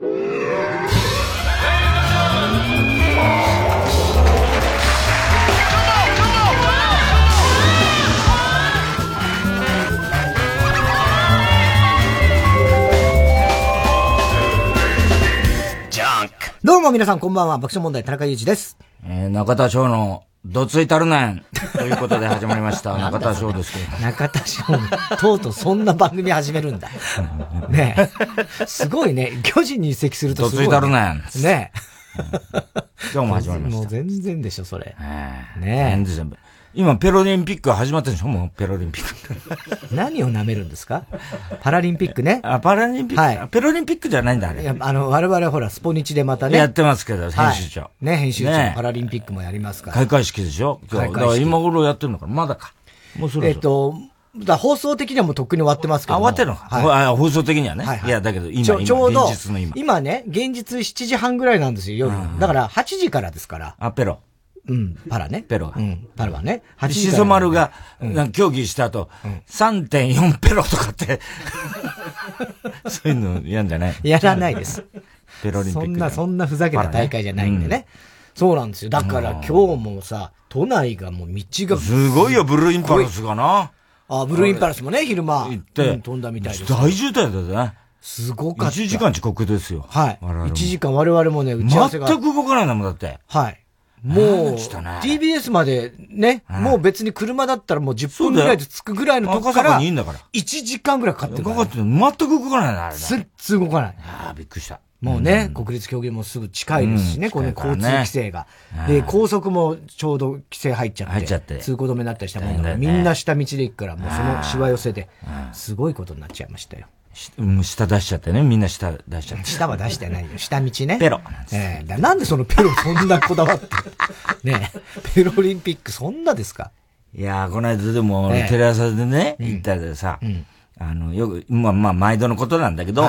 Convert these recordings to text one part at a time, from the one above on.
どうも皆さんこんばんは、爆笑問題田中裕二です。えー、中田翔の、どついたるねんということで始まりました。中田翔ですけど。中田翔、とうとうそんな番組始めるんだ。ねえ。すごいね。巨人に移籍するとすごい、ね。どついたるねん。ねえ。今日も始まりました。もう全然でしょ、それ。ねえ。全然。今、ペロリンピック始まってるでしょ？もう、ペロリンピック。何を舐めるんですか？パラリンピックね。あ、パラリンピック？はい。ペロリンピックじゃないんだ、あれ。いや、あの、我々ほら、スポニチでまたね。やってますけど、編集長。ね、編集長。パラリンピックもやりますから。開会式でしょ？開会式。今頃やってるのかな？まだか。もうそろえっと、だ放送的にはもうとっくに終わってますけど。あ、終わってるのはい。放送的にはね。はい、いや、だけど今、ちょちょうど、現実の今。今ね、現実7時半ぐらいなんですよ、夜。だから8時からですから。あ、ペロ。うん、パラね。ペロが。うん、パラはね。しそ丸が、うん、競技した後、うん、3.4ペロとかって、そういうのやんじゃない？やらないです。ペロリンピック。そんな、そんなふざけた大会じゃないんでね。ねうん、そうなんですよ。だから今日もさ、都内がもう道が。すごいよ、ブルーインパルスがな。あ、ブルーインパルスもね、昼間。行って、飛んだみたいです。大渋滞だね。すごかった。1時間遅刻ですよ。はい。1時間我々もね、打ち合わせが。全く動かないんだもん、だって。はい。もう、TBS までね、もう別に車だったらもう10分ぐらいで着くぐらいのとこから、1時間ぐらいかかってるかかってる。全く動かないな、あれ。全然動かない。ああ、びっくりした。もうね、国立競技もすぐ近いですしね、この交通規制が。で、高速もちょうど規制入っちゃって。入っちゃって。通行止めになったりしたもんだみんな下道で行くから、もうそのしわ寄せで、すごいことになっちゃいましたよ。下出しちゃってね。みんな下出しちゃって。下は出してないよ。下道ね。ペロ。ええなんでそのペロそんなこだわって。ねペロリンピックそんなですか？いやこの間でも、テレ朝でね、行ったらさ、あの、よく、まあまあ、毎度のことなんだけど、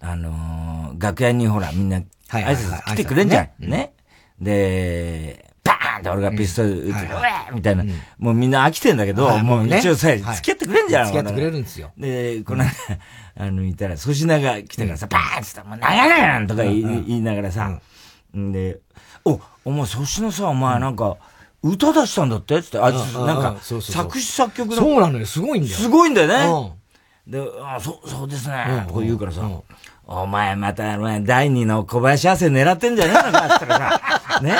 あの楽屋にほら、みんな、挨拶来てくれんじゃん。ね。で、バーンって俺がピストル撃って、うえみたいな、もうみんな飽きてんだけど、もう一応さ、付き合ってくれんじゃん。付き合ってくれるんですよ。で、この間、あの、いたら、粗品が来たからさ、バーンって言ったら、もう長いなんとか言いながらさ、で、お、お前粗品さ、お前なんか、歌出したんだってつって、あいつ、なんか、作詞作曲そうなのよ、すごいんだよ。すごいんだよね。で、あ、そう、そうですね。とか言うからさ、お前また、お前、第二の小林亜生狙ってんじゃねえのかって言ったらさ、ね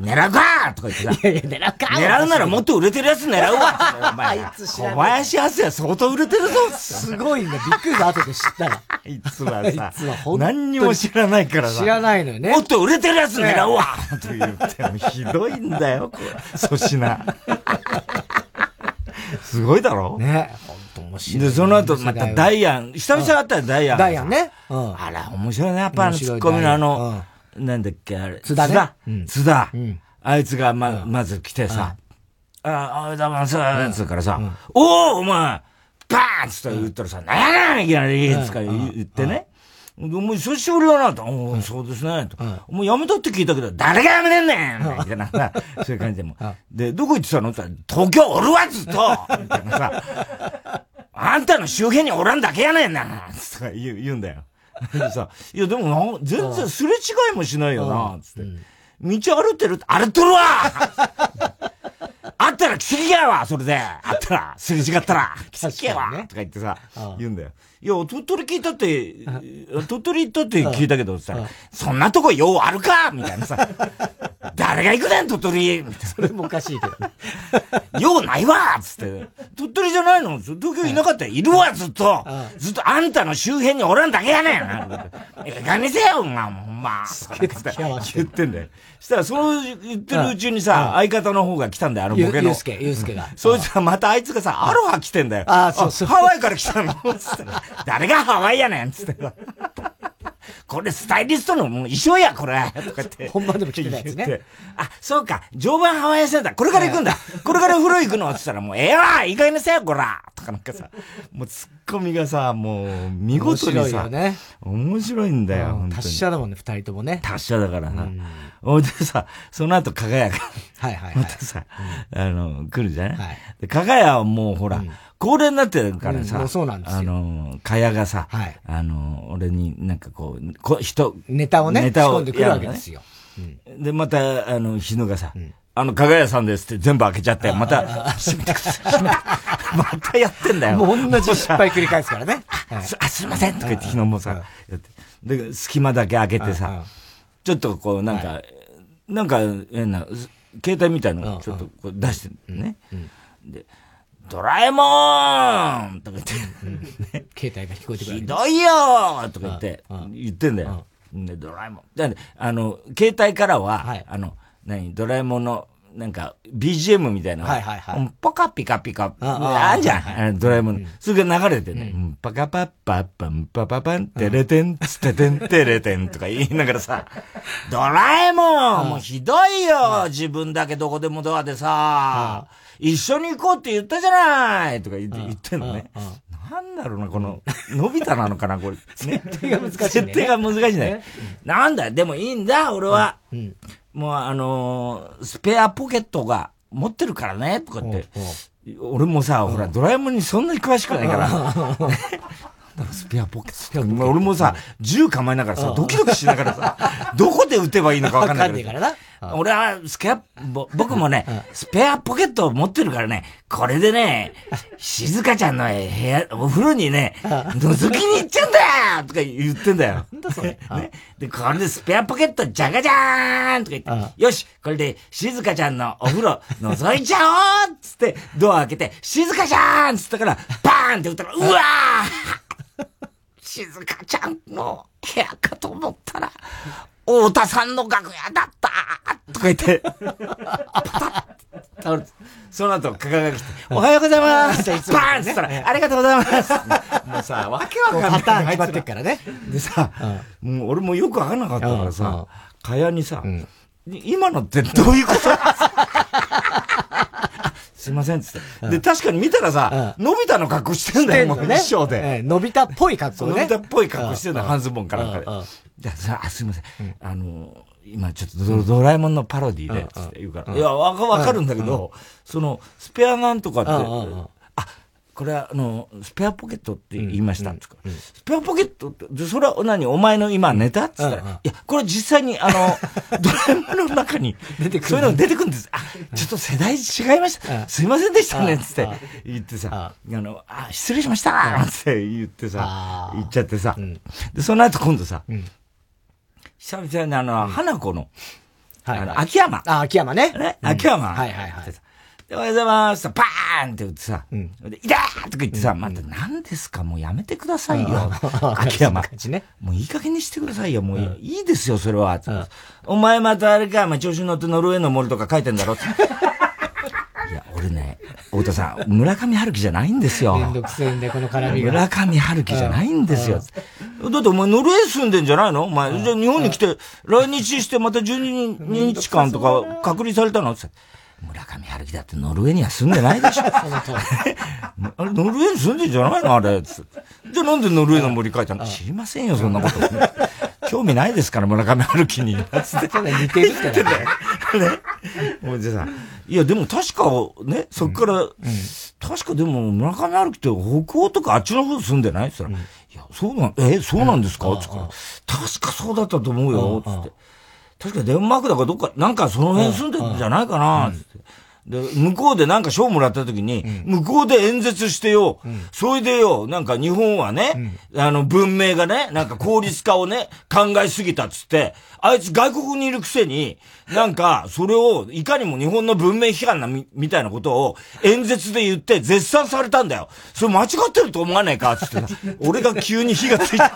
狙うかとか言ってさ。狙うか狙うならもっと売れてるやつ狙うわお前。小林亜生は相当売れてるぞすごいんだ。びっくりした後で知ったら。あいつはさ、何にも知らないからさ。知らないのよね。もっと売れてるやつ狙うわと言って、ひどいんだよ、これ。粗品。すごいだろ？ね。本当面白い。で、その後、またダイアン、久々だったよ、ダイアン。ダイアンね。あら、面白いね。やっぱあの、ツッコミのあの、なんだっけ、あれ。津田ね。津田。あいつが、ま、まず来てさ、あ、あ、おはようございます、つうからさ、おおお前バーンつって言ったらさ、なん。やねんいきなりつか言ってね。もう久しぶりだなと。おおそうですね。と。もう辞めたって聞いたけど、誰が辞めてんねんみたいな。さ、そういう感じでも。で、どこ行ってたの？って東京おるわずっとみたいなさ、あんたの周辺におらんだけやねんなつって言う言うんだよ。でさ、いやでも全然すれ違いもしないよなつって。道歩ってる歩っとるわあったら奇跡やわそれであったら、すれ違ったら奇跡やわ、とか言ってさ、言うんだよ。いや、鳥取聞いたって、鳥取行ったって聞いたけどさ、そんなとこようあるかみたいなさ、誰が行くねん、鳥取。それもおかしいけどね。ようないわつって。鳥取じゃないの東京いなかったらいるわ、ずっと。ずっとあんたの周辺におらんだけやねん。えがにせよ、お前、ほんま。言ってんだよ。したら、その言ってるうちにさ、相方の方が来たんだよ、あのボケの。ゆうすけ、ゆうすけが。そいつはまたあいつがさ、アロハ来てんだよ。あ、そうそう。ハワイから来たのつって。誰がハワイやねんつって。これスタイリストの衣装や、これ とか言って。本番でも着てたやつね。あ、そうか、常磐ハワイアセンター、これから行くんだ。これから風呂行くのって言ったら、もう、ええわいい加減にせよ、こらとかなんかさ、もうツッコミがさ、もう見事にさ、面白いね。面白いんだよ、達者だもんね、二人ともね。達者だからな。ほ、ん。でさ、その後、かがやが、はいはい、またさ、あの、来るじゃない、はい、で、かがやはもうほら、高齢になってるからさ、そうなんですよ。あの、かやがさ、はい、あの、俺になんかこう、こ人、ネタをね、ネタを仕込んでくるわけですよ。で、また、あの、日野がさ、あの、かがやさんですって全部開けちゃって、また、閉めてください。またやってんだよ。もう同じ失敗繰り返すからね。あ、すいません。とか言って、日野もさ、で、隙間だけ開けてさ、ちょっとこう、なんか、なんか、変な、携帯みたいのをちょっとこう出してね。で、ドラえもんとか言って、携帯が聞こえてくる。ひどいよとか言って、言ってんだよ。で、ドラえもん。で、あの、携帯からは、あの、何、ドラえもんの、なんか、BGM みたいな。はいはいはい。ポカピカピカ。あんじゃん。ドラえもん。それが流れてね。パカパッパッパンパパパン。テレテンツテテンテレテンとか言いながらさ、ドラえもんもうひどいよ。自分だけどこでもドアでさ、一緒に行こうって言ったじゃない。とか言ってん。のね。なんだろうな、この、のび太なのかな、これ。設定が難しい、ね。設定が難しいね。なんだ、でもいいんだ、俺は。もうあのスペアポケットが持ってるからね、とかって。俺もさ、ほら、ドラえもんにそんなに詳しくないから。スペアポケット。俺もさ、銃構えながらさ、ドキドキしながらさ、どこで撃てばいいのか分かんないから。俺は、スケア、僕もね、スペアポケットを持ってるからね、これでね、静香ちゃんの部屋、お風呂にね、覗きに行っちゃうんだよとか言ってんだよ。なんだそれ。ね。で、これでスペアポケットじゃがじゃーんとか言って、よし、これで静香ちゃんのお風呂覗いちゃおうつって、ドア開けて、静香ちゃんつったから、バーンって撃ったら、うわー静香ちゃんの部屋かと思ったら、太田さんの楽屋だったとか言って、倒れて、その後、かかが来て、おはようございます バーンって言ったら、ありがとうございます。もうさ、わけわかんない。パターン決まってっからね。でさ、もう俺もよくわかんなかったからさ、かやにさ、今のってどういうこと？すいません、つって。で、確かに見たらさ、のび太の格好してんだよ、もう衣装で。のび太っぽい格好ね。のび太っぽい格好してんだよ、半ズボンかなん。かで。じゃあ、すいません。あの、今ちょっとドラえもんのパロディで、つって言うから。いや、わかるんだけど、その、スペアなんとかって、これは、あの、スペアポケットって言いました。スペアポケットって、で、それは何お前の今ネタって言ったら、いや、これ実際に、あの、ドラえもんの中に、出てくる。そういうのが出てくるんです。あ、ちょっと世代違いました。すいませんでしたね、つって言ってさ、あの、あ、失礼しましたって言ってさ、言っちゃってさ、で、その後今度さ、久々にあの、花子の、あの、秋山。あ、秋山ね。ね、秋山。はいはいはい。で、おはようございますパーンって打ってさ、うん、で、いたーとか言ってさ、また何ですか？もうやめてくださいよ。秋山。ね、もういい加減にしてくださいよ。もういいですよ、それは。お前またあれか、まあ、調子に乗ってノルウェーの森とか書いてんだろって。いや、俺ね、太田さん、村上春樹じゃないんですよ。めんどくせえんで、この絡みが。村上春樹じゃないんですよ。だってお前ノルウェー住んでんじゃないの？お前、じゃあ日本に来て、来日してまた12日間とか隔離されたの？って村上春樹だってノルウェーには住んでないでしょ。あれ、ノルウェーに住んでんじゃないのあれ。つじゃあなんでノルウェーの森書いたの？知りませんよ、そんなこと。興味ないですから、村上春樹に。つって。似てるってね。ね。もうじゃさ、いや、でも確か、ね、そっから、確かでも村上春樹って北欧とかあっちの方住んでない？って言ったら、いや、そうなん、え、そうなんですか？つって。確かそうだったと思うよ、つって。確かデンマークだかどっか、なんかその辺住んでるんじゃないかな、って。で、向こうでなんか賞もらった時に、向こうで演説してよ、それでよ、なんか日本はね、あの文明がね、なんか効率化をね、考えすぎたっつって、あいつ外国にいるくせに、なんか、それを、いかにも日本の文明批判なみ、みたいなことを演説で言って絶賛されたんだよ。それ間違ってると思わないかつって。俺が急に火がついて、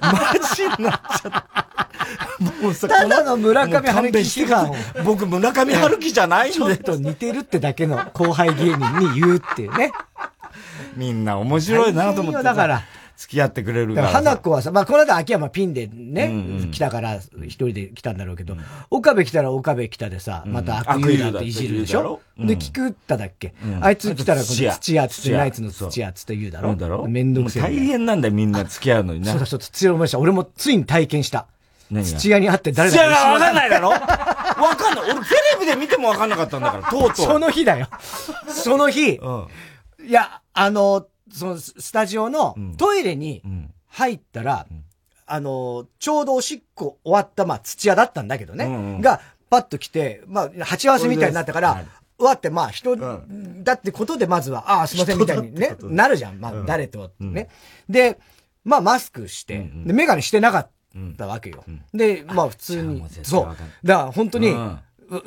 マジになっちゃった。もうさ、ただの村上春樹批判僕村上春樹じゃないんで。ちょっと似てるってだけの後輩芸人に言うっていうね。みんな面白いなと思って。だから。付き合ってくれるから。花子はさ、まあこの間秋山ピンでね、うんうん、来たから一人で来たんだろうけど、うん、岡部来たら岡部来たでさ、また悪友だっていじるでしょ、うん、で、聞くっただっけ、うん、あいつ来たらこの土屋つって、ナイツの土屋つって言うだろ？だろ？めんどくせえ。大変なんだよみんな付き合うのにな。そうだそうだ、土屋思いました。俺もついに体験した。土屋に会って誰だか。土屋がわかんないだろ？わかんない。俺テレビで見てもわかんなかったんだから、とうとう。その日だよ。その日。うん、いや、あの、そのスタジオのトイレに入ったら、うんあの、ちょうどおしっこ終わった、まあ、土屋だったんだけどね。うんうん、が、パッと来て、まあ、鉢合わせみたいになったから、終わって、まあ、人だってことで、まずは、ああ、すいません、みたいにね、なるじゃん。まあ、誰と、ね。で、まあ、マスクして、で、メガネしてなかったわけよ。で、まあ、普通に、そう。だから、本当に、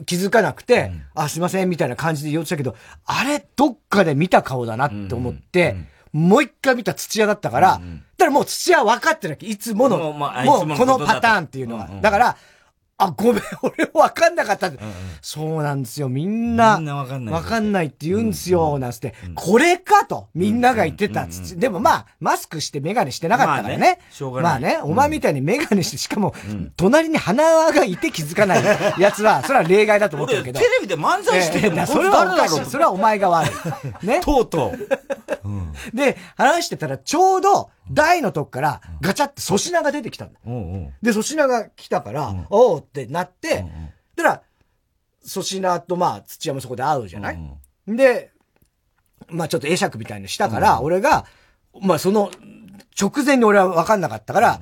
気づかなくて、あ、すいません、みたいな感じで言ってたけど、あれ、どっかで見た顔だなって思って、もう一回見た土屋だったから、だからもう土屋分かってなきゃ、いつもの、もうこのパターンっていうのは。だから、あ、ごめん、俺分かんなかった。うんうん、そうなんですよ。みんな、みんな分かんない。分かんないって言うんですよ、なんつって、うん、これかと、みんなが言ってた、うんうん、でもまあ、マスクしてメガネしてなかったからね。まあね、しょうがない。まあね、お前みたいにメガネして、しかも、隣に鼻輪がいて気づかない やつは、それは例外だと思ってるけど。テレビで漫才してる、えー、それはおかしい。それはお前が悪い。ね。とうとう。で、話してたら、ちょうど、台のとこからガチャって粗品が出てきたんだ。で、粗品が来たから、おうってなって、だから、粗品とまあ土屋もそこで会うじゃない、で、まあちょっと会釈みたいにしたから、俺が、まあその直前に俺は分かんなかったから、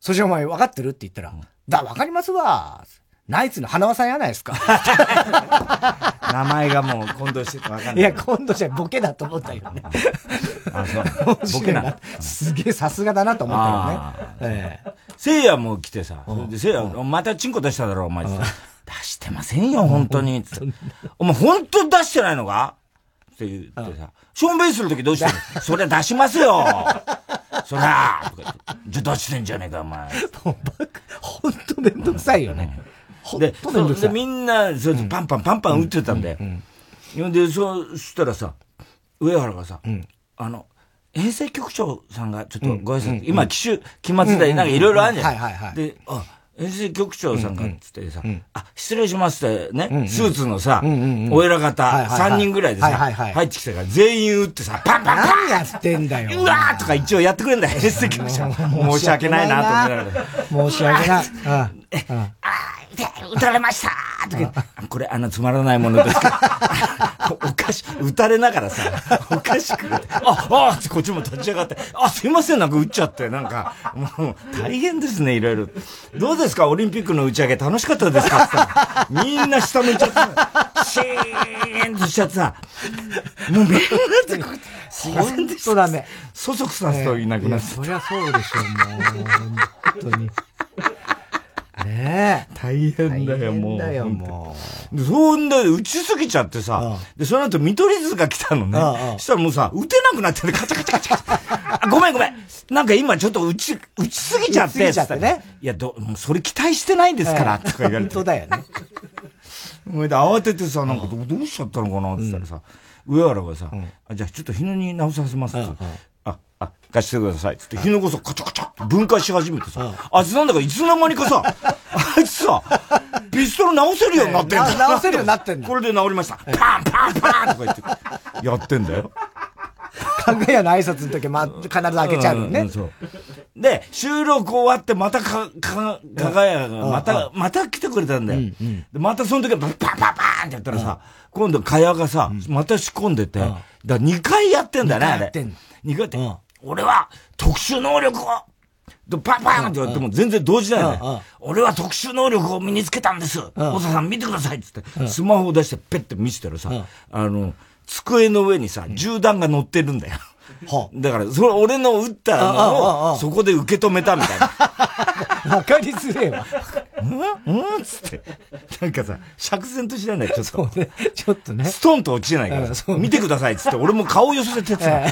粗品お前分かってる？って言ったら、だ、分かりますわ。ナイツの花輪さんやないですか。名前がもう混同しててわかんない。いや、混同じゃボケだと思ったよね。あ、そう。ボケな。すげえさすがだなと思ったよね。ええ。せいやも来てさ、せいや、またチンコ出しただろ、お前。出してませんよ、本当に。お前本当に出してないのか？って言ってさ、ションベイするときどうしてる そりゃ出しますよそりゃじゃ出してんじゃねえか、お前。ほんとめんどくさいよね。で、でみんな、そパンパンパンパン打ってたんで。で、そうしたらさ、上原がさ、あの、衛生局長さんがちょっとご挨拶、今、機種、期末で、なんかいろいろあるじゃん。で、あ、衛生局長さんがつってさ、あ、失礼しますってね、スーツのさ、お偉方、3人ぐらいでさ、入ってきたから全員打ってさ、パンパンパン。何やってんだよ。うわーとか一応やってくれんだよ、衛生局長。申し訳ないなと思いながら。申し訳ない。ああで、撃たれましたとかこれ、あの、つまらないものですけど、おかし、撃たれながらさ、おかしくて、あ、あってこっちも立ち上がって、あ、すいません、なんか撃っちゃって、なんか、もう、大変ですね、いろいろ。どうですか、オリンピックの打ち上げ楽しかったですかってみんな下向いちゃって、シーンとしちゃってさ、もうみんなで、すいませんでした。ダメ。そそくさすといなくなって。そりゃそうでしょう、もう。本当に。ねえ。大変だよ、もう。大変だよ、もう。そんな、打ちすぎちゃってさ、で、その後見取り図が来たのね。したらもうさ、打てなくなってね、カチャカチャカチャ。ごめんごめん。なんか今ちょっと打ち、打ちすぎちゃって。打ちちゃってね。いや、ど、もうそれ期待してないんですから、とか言われて。本当だよね。それで慌ててさ、なんかどうしちゃったのかなって言ったらさ、上原がさ、じゃあちょっと日野に直させますって。あ、貸してください。つって、日のこそカチャカチャって。分解し始めてさ、あいつなんだかいつの間にかさ、あいつさ、ピストル直せるようになってんだ。直せるようになってんだ。これで直りました。パンパンパンとか言って、やってんだよ。かぐやの挨拶の時は、ま、必ず開けちゃうよね。で、収録終わって、またか、か、かがやが、また、また来てくれたんだよ。で、またその時は、パンパンパンってやったらさ、今度、かやがさ、また仕込んでて、だ2回やってんだよね、あれ。2回やって。俺は特殊能力を、パンパンって言われても全然動じないよね。俺は特殊能力を身につけたんです。大沢さん見てくださいっつって、スマホを出してペッて見せたらさ、あの、机の上にさ、銃弾が乗ってるんだよ。だから、それ俺の撃ったのを、そこで受け止めたみたいな。わかりづれえわ。うん？うん？つって。なんかさ、釈然としないんだよ、ちょっと。そうね。ちょっとね。ストンと落ちないから。見てくださいっつって、俺も顔寄せてさ、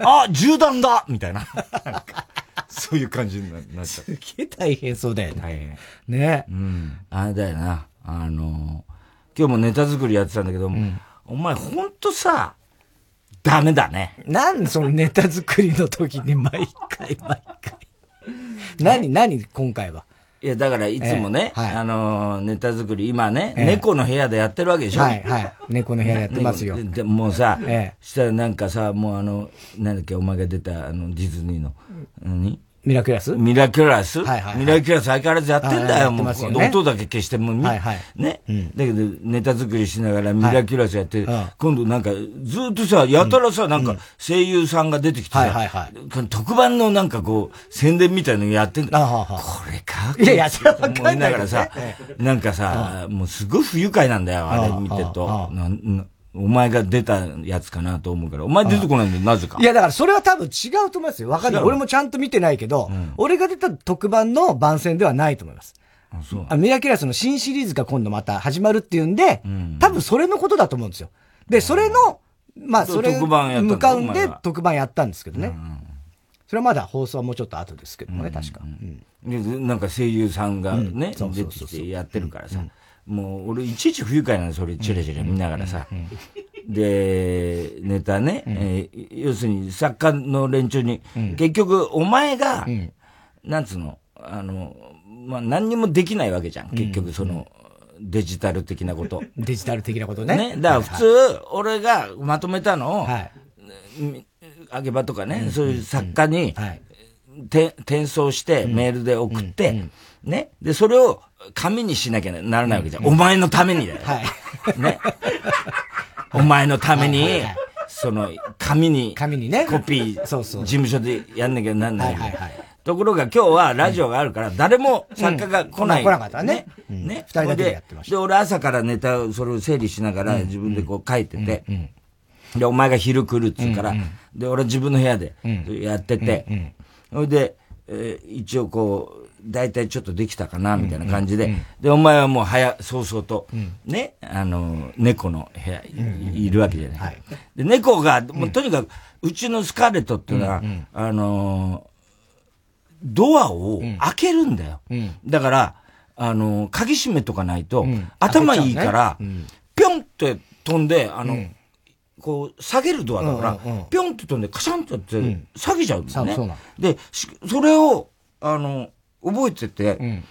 あ、銃弾だみたいな。そういう感じになっちゃう。すげえ大変そうだよね。大変。ねうん。あれだよな。あの、今日もネタ作りやってたんだけども、お前ほんとさ、ダメだね。なんそのネタ作りの時に毎回毎回。何、何、今回は？いや、だからいつもね、えーはい、あのー、ネタ作り、今ね、えー、猫の部屋でやってるわけでしょ？はい、はい。猫の部屋でやってますよ。でもうさ、えー、したらなんかさ、もうあの、なんだっけ、お前が出た、あの、ディズニーの、何ミラクラス？ミラクラス、はいはい、ミラクラス相変わらずやってんだよ、もう。音だけ消しても、はいはい、ね、うん、だけど、ネタ作りしながらミラクラスやって、はい、今度なんか、ずっとさ、やたらさ、なんか、声優さんが出てきてさ、はいはいはい、特番のなんかこう、宣伝みたいなのやってんだ。これかいやいや、それは思いながらさ、なんかさ、もうすごい不愉快なんだよ、あれ見てると。お前が出たやつかなと思うから。お前出てこないんだよ、なぜか。いや、だからそれは多分違うと思いますよ。わかんない。俺もちゃんと見てないけど、うん、俺が出た特番の番宣ではないと思います。あ、そうあミラキラスの新シリーズが今度また始まるっていうんで、うん、多分それのことだと思うんですよ。で、それの、まあ、それ、向かうんで特番やったんですけどね。うんそれはまだ放送はもうちょっと後ですけどもね、確か。うん、なんか声優さんがね、出てきてやってるからさ。もう、俺、いちいち不愉快なの、それ、チラチラ見ながらさ。で、ネタね、えー、要するに、作家の連中に、結局、お前が、なんつうの、あの、まあ、何にもできないわけじゃん。結局、その、デジタル的なこと。デジタル的なことね。ね。だから普通、俺がまとめたのを、はい、あげ場とかね、そういう作家に、転送してメールで送って、ね。で、それを紙にしなきゃならないわけじゃん。お前のためにだよ。はい。ね。お前のために、その、紙に、紙にね、コピー、そうそう。事務所でやんなきゃなんない。はいはいところが今日はラジオがあるから、誰も作家が来ない。来なかったね。ね。二人だけでやってました。で、俺朝からネタを、それを整理しながら自分でこう書いてて、で、お前が昼来るっつうから、で、俺自分の部屋でやってて、それで、え一応こう、大体ちょっとできたかな、みたいな感じで、で、お前はもう早、早々と、ね、あの、猫の部屋、いるわけじゃない。で、猫が、もうとにかく、うちのスカーレットっていうのは、あの、ドアを開けるんだよ。だから、あの、鍵閉めとかないと、頭いいから、ぴょんって飛んで、あの、こう、下げるドアだから、ぴょんって飛んで、カシャンってって、下げちゃうんだよね。で、それを、あの、覚えてて、うん、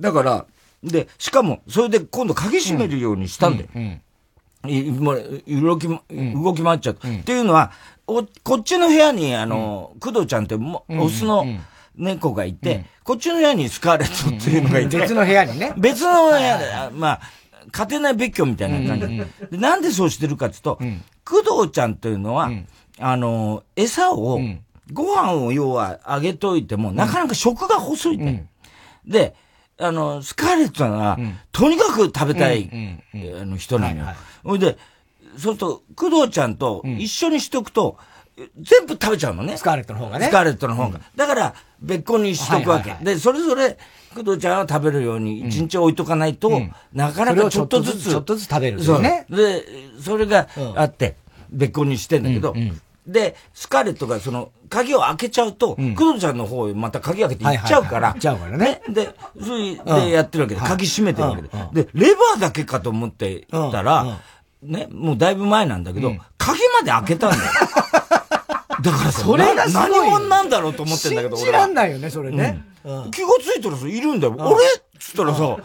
だから、で、しかも、それで今度鍵閉めるようにしたんだよ。うんもう動き、動き回っちゃう。っていうのは、お、こっちの部屋に、あの、工藤ちゃんっても、オスの猫がいて、こっちの部屋にスカーレットっていうのがいて、別の部屋にね。別の部屋で、まあ、家庭内別居みたいな感じ。で。なんでそうしてるかっていうと、工藤ちゃんというのは、あの、餌を、ご飯を要はあげといても、なかなか食が細いね、うん、で、あの、スカーレットは、うん、とにかく食べたい、あの人なのよ。ほ、いで、そうすると、工藤ちゃんと一緒にしとくと、全部食べちゃうのね。スカーレットの方がね。スカーレットの方が。だから、別個にしとくわけ。で、それぞれ、工藤ちゃんは食べるように一日置いとかないと、なかなかちょっとずつ。ちょっとずつ食べるね。で、それがあって、別個にしてんだけど、で、スカーレットがその、鍵を開けちゃうと、うん、クロちゃんの方へまた鍵開けて行っちゃうから。行っちゃうからね。で、それでやってるわけで、鍵閉めてるわけで。で、レバーだけかと思ってたら、ね、もうだいぶ前なんだけど、鍵まで開けたんだよ。だからそれが何者なんだろうと思ってんだけど、俺。知らんないよね、それね。気がついたらさ、いるんだよ。俺っつったらさ、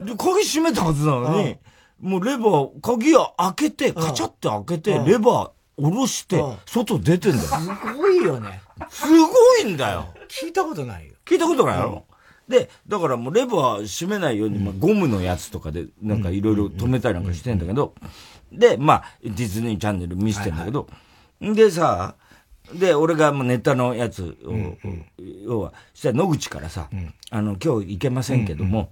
で、鍵閉めたはずなのに、もうレバー、鍵を開けて、カチャって開けて、レバー、下ろして、外出てんだよ。すごいよね。すごいんだよ。聞いたことないよ。聞いたことないやろ。で、だからもうレバー閉めないように、まあ、ゴムのやつとかで、なんかいろいろ止めたりなんかしてんだけど、で、まあ、ディズニーチャンネル見せてんだけど、でさ、で、俺がもうネタのやつを、要は、したら野口からさ、あの、今日行けませんけども、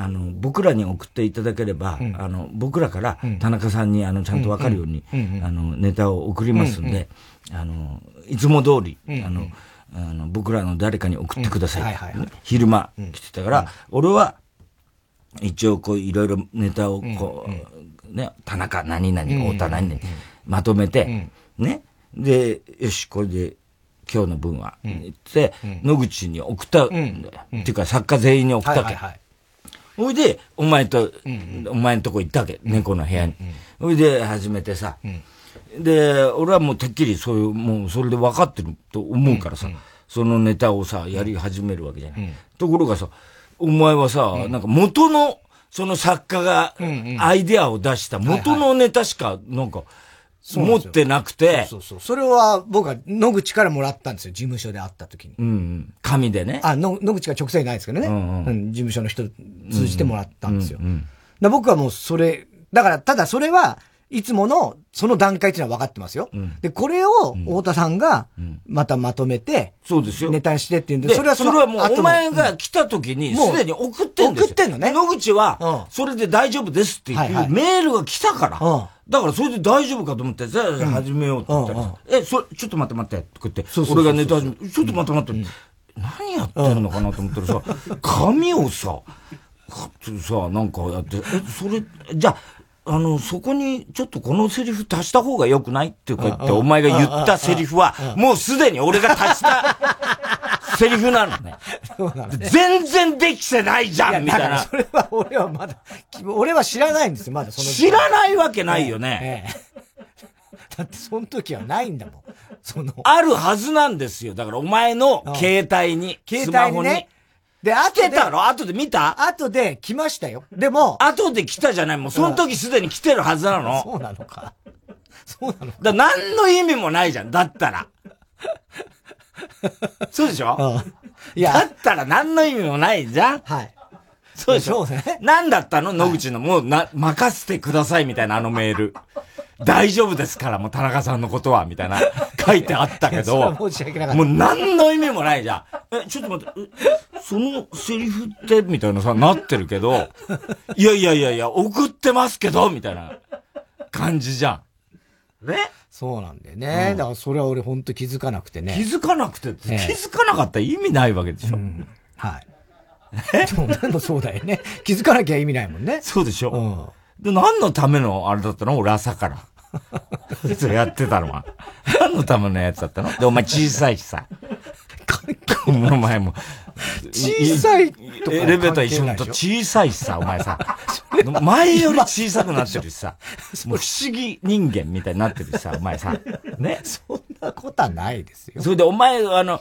あの、僕らに送っていただければ、うん、あの、僕らから田中さんに、あの、ちゃんとわかるように、あの、ネタを送りますんで、あの、いつも通り、あの、あの、僕らの誰かに送ってください。昼間来てたから、俺は、一応こう、いろいろネタをこう、ね、田中何々、太田何々、まとめて、ね。で、よし、これで、今日の分は、言って、野口に送ったんだよ。っていうか、作家全員に送ったわけ。ほいで、お前と、お前のとこ行ったわけ、猫の部屋に。ほいで、始めてさ、で、俺はもうてっきりそういう、もうそれで分かってると思うからさ、そのネタをさ、やり始めるわけじゃない。ところがさ、お前はさ、なんか元の、その作家がアイデアを出した元のネタしか、なんか、持ってなくて。そうそうそれは僕は野口からもらったんですよ、事務所で会った時に。うん。紙でね。あ、野野口が直接ないですけどね。うんうん、事務所の人通じてもらったんですよ。うんうんうん、僕はもうそれ、だから、ただそれは、いつもの、その段階っていうのは分かってますよ。うん、で、これを、太田さんが、またまとめて、そうですよ。ネタにしてっていうんで、それはそれはもう、お前が来た時に、すでに送ってんですよ。送ってんのね。野口は、それで大丈夫ですっていう、メールが来たから。だからそれで大丈夫かと思って、じゃあ始めようって言ったらえ、そ、ちょっと待って待って、とか言って、俺がネタ始め、ちょっと待って待って、何やってんのかなと思ったらさ、紙をさ、さ、なんかやって、え、それ、じゃあ、あの、そこに、ちょっとこのセリフ足した方が良くないって言って、お前が言ったセリフは、もうすでに俺が足した セリフなのね。全然できてないじゃんみたいな。それは俺はまだ、俺は知らないんですよ、まだその。知らないわけないよね。だってその時はないんだもん。その。あるはずなんですよ。だからお前の携帯に、携帯にね。で、後で。来てたろ後で見た？後で来ましたよ。でも。後で来たじゃない？もうその時すでに来てるはずなの。そうなのか。そうなのか。だ何の意味もないじゃん。だったら。そうでしょ？うん。いや。だったら何の意味もないじゃんはい。そうでしょ？そうね。何だったの？野口の、もう、な、任せてくださいみたいなあのメール。大丈夫ですから、もう田中さんのことは、みたいな、書いてあったけど、申し訳なかった。もう何の意味もないじゃん。え、ちょっと待って、そのセリフって、みたいなさ、なってるけど、いやいやいやいや、送ってますけど、みたいな感じじゃん。ね？そうなんだよね。うん、だからそれは俺ほんと気づかなくてね。気づかなくて、気づかなかったら意味ないわけでしょ。うん、はい。え？でもそうだよね。気づかなきゃ意味ないもんね。そうでしょ。うんで、何のためのあれだったの？俺朝から。それやってたのは。何のためのやつだったの？で、お前小さいしさ。お前も。小さいとエレベーター一緒と小さいしさ、お前さ。前より小さくなってるしさ。もう不思議人間みたいになってるしさ、お前さ。ね。そんなことはないですよ。それでお前、あの、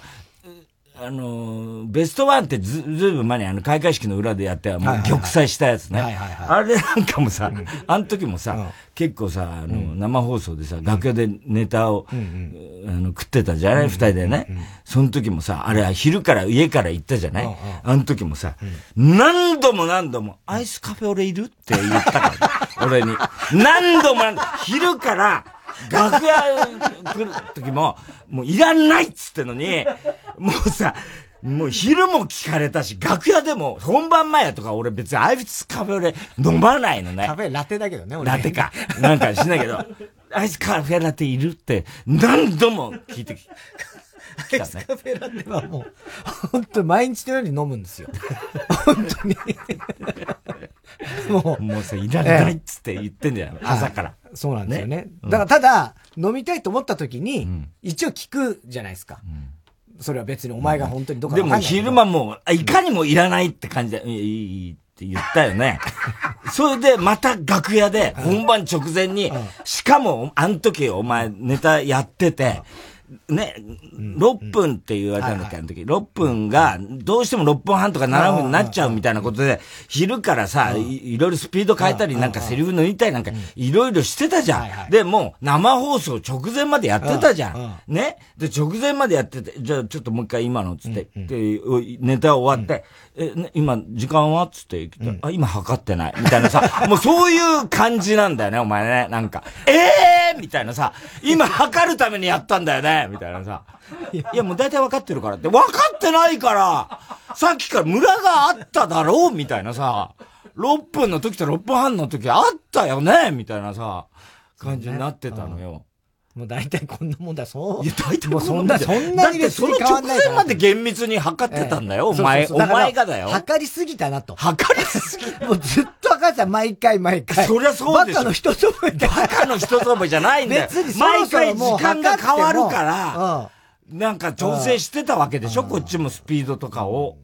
あの、ベストワンってず、ずいぶん前にあの開会式の裏でやって、もう玉砕したやつね。あれなんかもさ、あの時もさ、結構さ、あの、生放送でさ、楽屋でネタを、あの、食ってたじゃない？二人でね。その時もさ、あれは昼から家から行ったじゃない？あの時もさ、何度も何度も、アイスカフェ俺いる？って言ったから、俺に。何度も。昼から、楽屋来る時も、もういらないっつってのに、もうさ、もう昼も聞かれたし、楽屋でも本番前とか俺別にアイスカフェ俺飲まないのね。カフェラテだけどね、俺。ラテか。なんかしないけど、アイスカフェラテいるって何度も聞いてきアイスカフェラテはもう、本当毎日のように飲むんですよ。本当に。もう。もうさ、いらないっつって言ってんだよ、朝から。そうなんですよね。だからただ、飲みたいと思った時に、一応聞くじゃないですか。それは別にお前が本当にどこかでも昼間もう、いかにもいらないって感じで、いいって言ったよね。それでまた楽屋で本番直前に、しかもあの時お前ネタやってて、ね、6分って言われたんだっけ、あの時。6分が、どうしても6分半とか7分になっちゃうみたいなことで、昼からさ、いろいろスピード変えたり、なんかセリフ抜いたりなんか、いろいろしてたじゃん。で、もう生放送直前までやってたじゃん。ね。で、直前までやってて、じゃあちょっともう一回今のつって、で、ネタ終わって、え、今、時間はつって言って、あ、今測ってない。みたいなさ、もうそういう感じなんだよね、お前ね。なんか、ええーみたいなさ、今測るためにやったんだよね。みたいなさ。いや、もう大体分かってるからって。分かってないからさっきから村があっただろうみたいなさ。6分の時と6分半の時あったよねみたいなさ、感じになってたのよ。もう大体こんなもんだ、そう。いや、大体もうそんな、そんなに別に変わんないその直前まで厳密に測ってたんだよ、お前、お前がだよ。測りすぎたなと。測りすぎ。もうずっと測ってた、毎回毎回。そりゃそうですバカの一つ覚えバカの一つ覚えじゃないんだよ。別に毎回時間が変わるから、なんか調整してたわけでしょ、こっちもスピードとかを。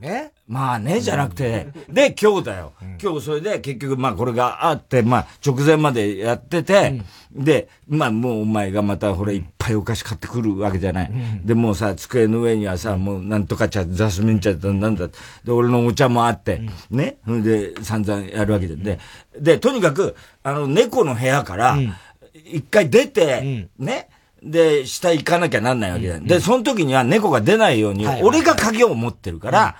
まあね。まあね、じゃなくて、で、今日だよ。今日それで結局、まあこれがあって、まあ直前までやってて、で、まあもうお前がまたほらいっぱいお菓子買ってくるわけじゃない。で、もうさ、机の上にはさ、もうなんとか茶、ザスミン茶だ、なんだ。で、俺のお茶もあって、ね。で、散々やるわけで。で、で、とにかく、あの、猫の部屋から、一回出て、ね。で、下行かなきゃなんないわけだよ。で、その時には猫が出ないように、俺が鍵を持ってるから、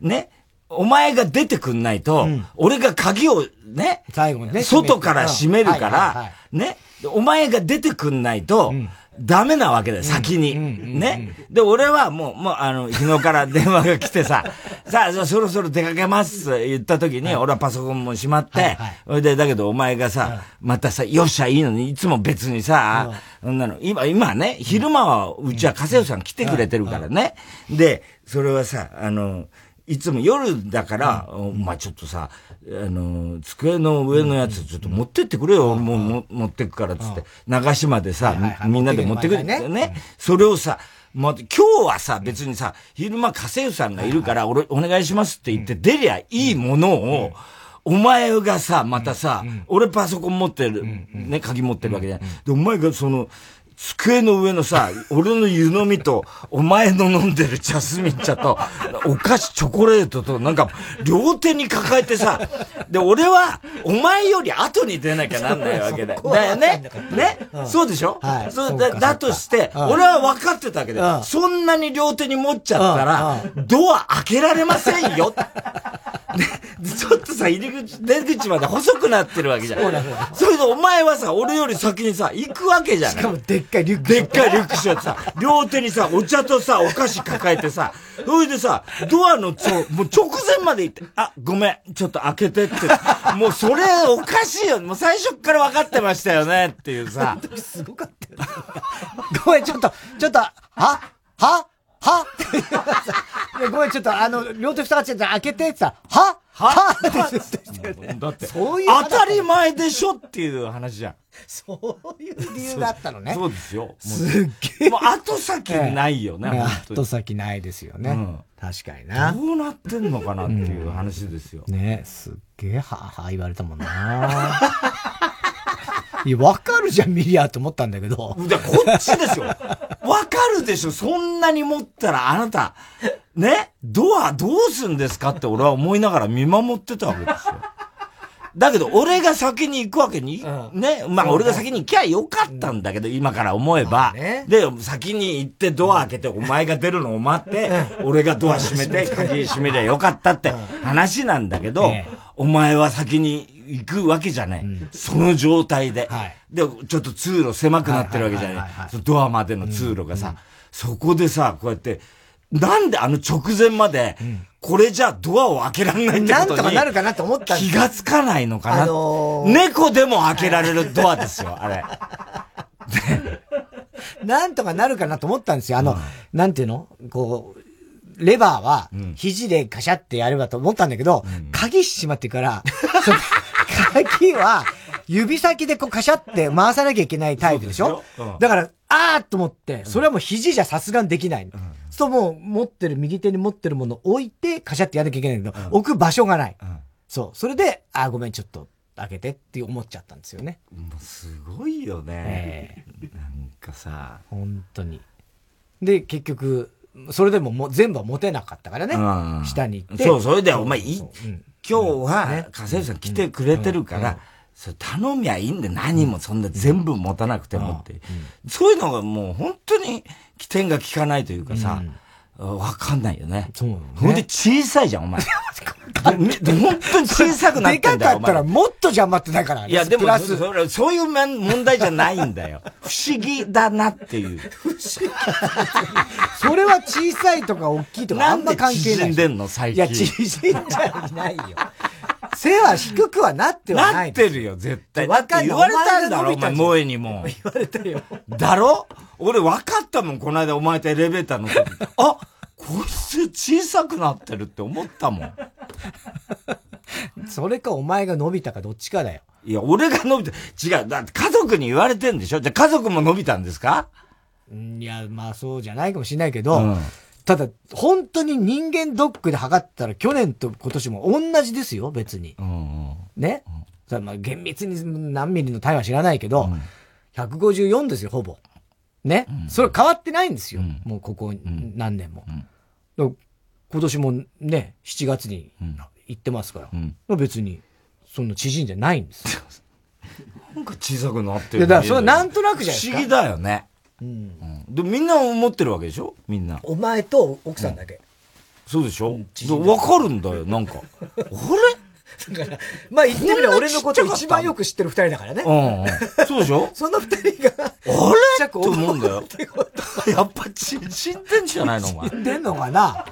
ね、お前が出てくんないと、俺が鍵をね、最後ね、外から閉めるから、ね、お前が出てくんないと、ダメなわけだよ、先に。ね。で、俺はもう、もう、あの、日野から電話が来てさ、さあ、そろそろ出かけますって言った時に、俺はパソコンも閉まって、それで、だけどお前がさ、またさ、よっしゃ、いいのに、いつも別にさ、そんなの、今、今ね、昼間は、うちは加瀬さん来てくれてるからね。で、それはさ、あの、いつも夜だから、まあちょっとさ、あの、机の上のやつちょっと持ってってくれよ、もうも持ってくからっつって、流しまでさ、みんなで持ってくる。んだよね。それをさ、まあ、今日はさ、別にさ、昼間家政婦さんがいるから、俺、お願いしますって言って出りゃいいものを、お前がさ、またさ、俺パソコン持ってる、ね、鍵持ってるわけじゃない。で、お前がその、机の上のさ、俺の湯飲みと、お前の飲んでるジャスミン茶と、お菓子、チョコレートと、なんか、両手に抱えてさ、で、俺は、お前より後に出なきゃなんないわけだよ。だよね？ね、そうでしょ？はい。そうだ、だとして、俺は分かってたわけだよ。そんなに両手に持っちゃったら、ドア開けられませんよ。で、ちょっとさ、入り口、出口まで細くなってるわけじゃん。それでお前はさ、俺より先にさ、行くわけじゃん。しかもでっかいリュック。でっかいリュックしよってさ、両手にさ、お茶とさ、お菓子抱えてさ、それでさ、ドアのちょ、もう直前まで行って、あ、ごめん、ちょっと開けてって。もうそれおかしいよ。もう最初から分かってましたよねっていうさ。すごかったよ。ごめん、ちょっと、ちょっと、は？は？は？ごめん、ちょっと、あの、両手二つ開けてってさ、は？は？は？だ って、そういう当たり前でしょっていう話じゃん。そういう理由があったのね。そうですよ。すっげえ。もう後先ないよね、後先ないですよね。確かにな。どうなってんのかなっていう話ですよ。ねすっげえ、はは言われたもんな。いや、わかるじゃん、ミリアと思ったんだけど。じゃこっちですよ。わかるでしょ、そんなに持ったらあなた、ね？ドアどうすんですかって俺は思いながら見守ってたわけですよ。だけど、俺が先に行くわけに、うん、ね？まあ、俺が先に行きゃよかったんだけど、今から思えば。ね、で、先に行ってドア開けて、お前が出るのを待って、俺がドア閉めて、鍵閉めりゃよかったって話なんだけど、お前は先に行くわけじゃない。その状態で。で、ちょっと通路狭くなってるわけじゃない。ドアまでの通路がさ、そこでさ、こうやって、なんであの直前まで、これじゃドアを開けられないってことに。なんとかなるかなと思った気がつかないのかな。あのー、猫でも開けられるドアですよ、あれ。なんとかなるかなと思ったんですよ。あの、うん、なんていうの？こう、レバーは、肘でカシャってやればと思ったんだけど、うん、鍵しまってから、鍵は、指先でこうカシャって回さなきゃいけないタイプでしょ、うん、だから、あーと思って、それはもう肘じゃさすがにできない。うん、そうもう持ってる、右手に持ってるものを置いて、カシャってやらなきゃいけないけど、うん、置く場所がない。うん、そう。それで、あーごめん、ちょっと開けてって思っちゃったんですよね。もうすごいよね。えー、なんかさ。本当に。で、結局、それでももう全部は持てなかったからね。下に行って。そう、それでお前い、今日は、家政婦さん来てくれてるから、それ頼みゃいいんで何もそんな全部持たなくてもって。そういうのがもう本当に起点が効かないというかさ、わかんないよね。そう、ね。ほんで小さいじゃん、お前。本当に小さくなってんだよ。でかかったらもっと邪魔ってないから。いや、でも、それそういう問題じゃないんだよ。不思議だなっていう。不思議。それは小さいとか大きいとかあんま関係ない。縮んでんの、最近。いや、縮んじゃいないよ。背は低くはなってはない。なってるよ、絶対。わかん言われたんだろ、お前、萌えにも。言われたよ。だろ？俺分かったもん、この間お前とエレベーターの時。あこいつ小さくなってるって思ったもん。それかお前が伸びたかどっちかだよ。いや、俺が伸びた。違う。だって家族に言われてんでしょ？じゃあ家族も伸びたんですか？いや、まあそうじゃないかもしれないけど、うん、ただ、本当に人間ドックで測ったら去年と今年も同じですよ、別に。うんうん、ね、うん、まあ厳密に何ミリの単位は知らないけど、うん、154ですよ、ほぼ。ね、うん、それ変わってないんですよ。うん、もうここ何年も。うん、今年もね、7月に行ってますから、うん、別に、そんな縮んじゃないんですよ。なんか小さくなってる。だからそれなんとなくじゃないですか。不思議だよね。うん。でみんな思ってるわけでしょ？みんな。お前と奥さんだけ。そうでしょ？わ、かるんだよ、なんか。あれ？だから、まあ言ってみれば俺のこと一番よく知ってる二人だからね。うん。そうでしょ？その二人が、あれ？って思うんだよ。やっぱ死んでんじゃないのお前。死んでんのかな？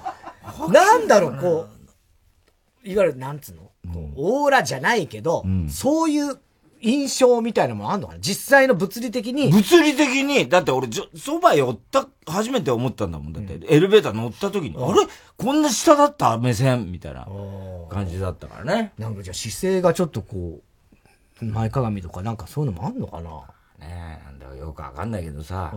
なんだろう、こう、いわゆる、なんつうの、オーラじゃないけど、そういう印象みたいなものあんのかな？実際の物理的に。物理的に、だって俺、そば寄った、初めて思ったんだもん。だって、エレベーター乗った時に、あれ？こんな下だった？目線？みたいな感じだったからね。なんかじゃあ姿勢がちょっとこう、前かがみとかなんかそういうのもあんのかな？ねえ、なんだよくわかんないけどさ。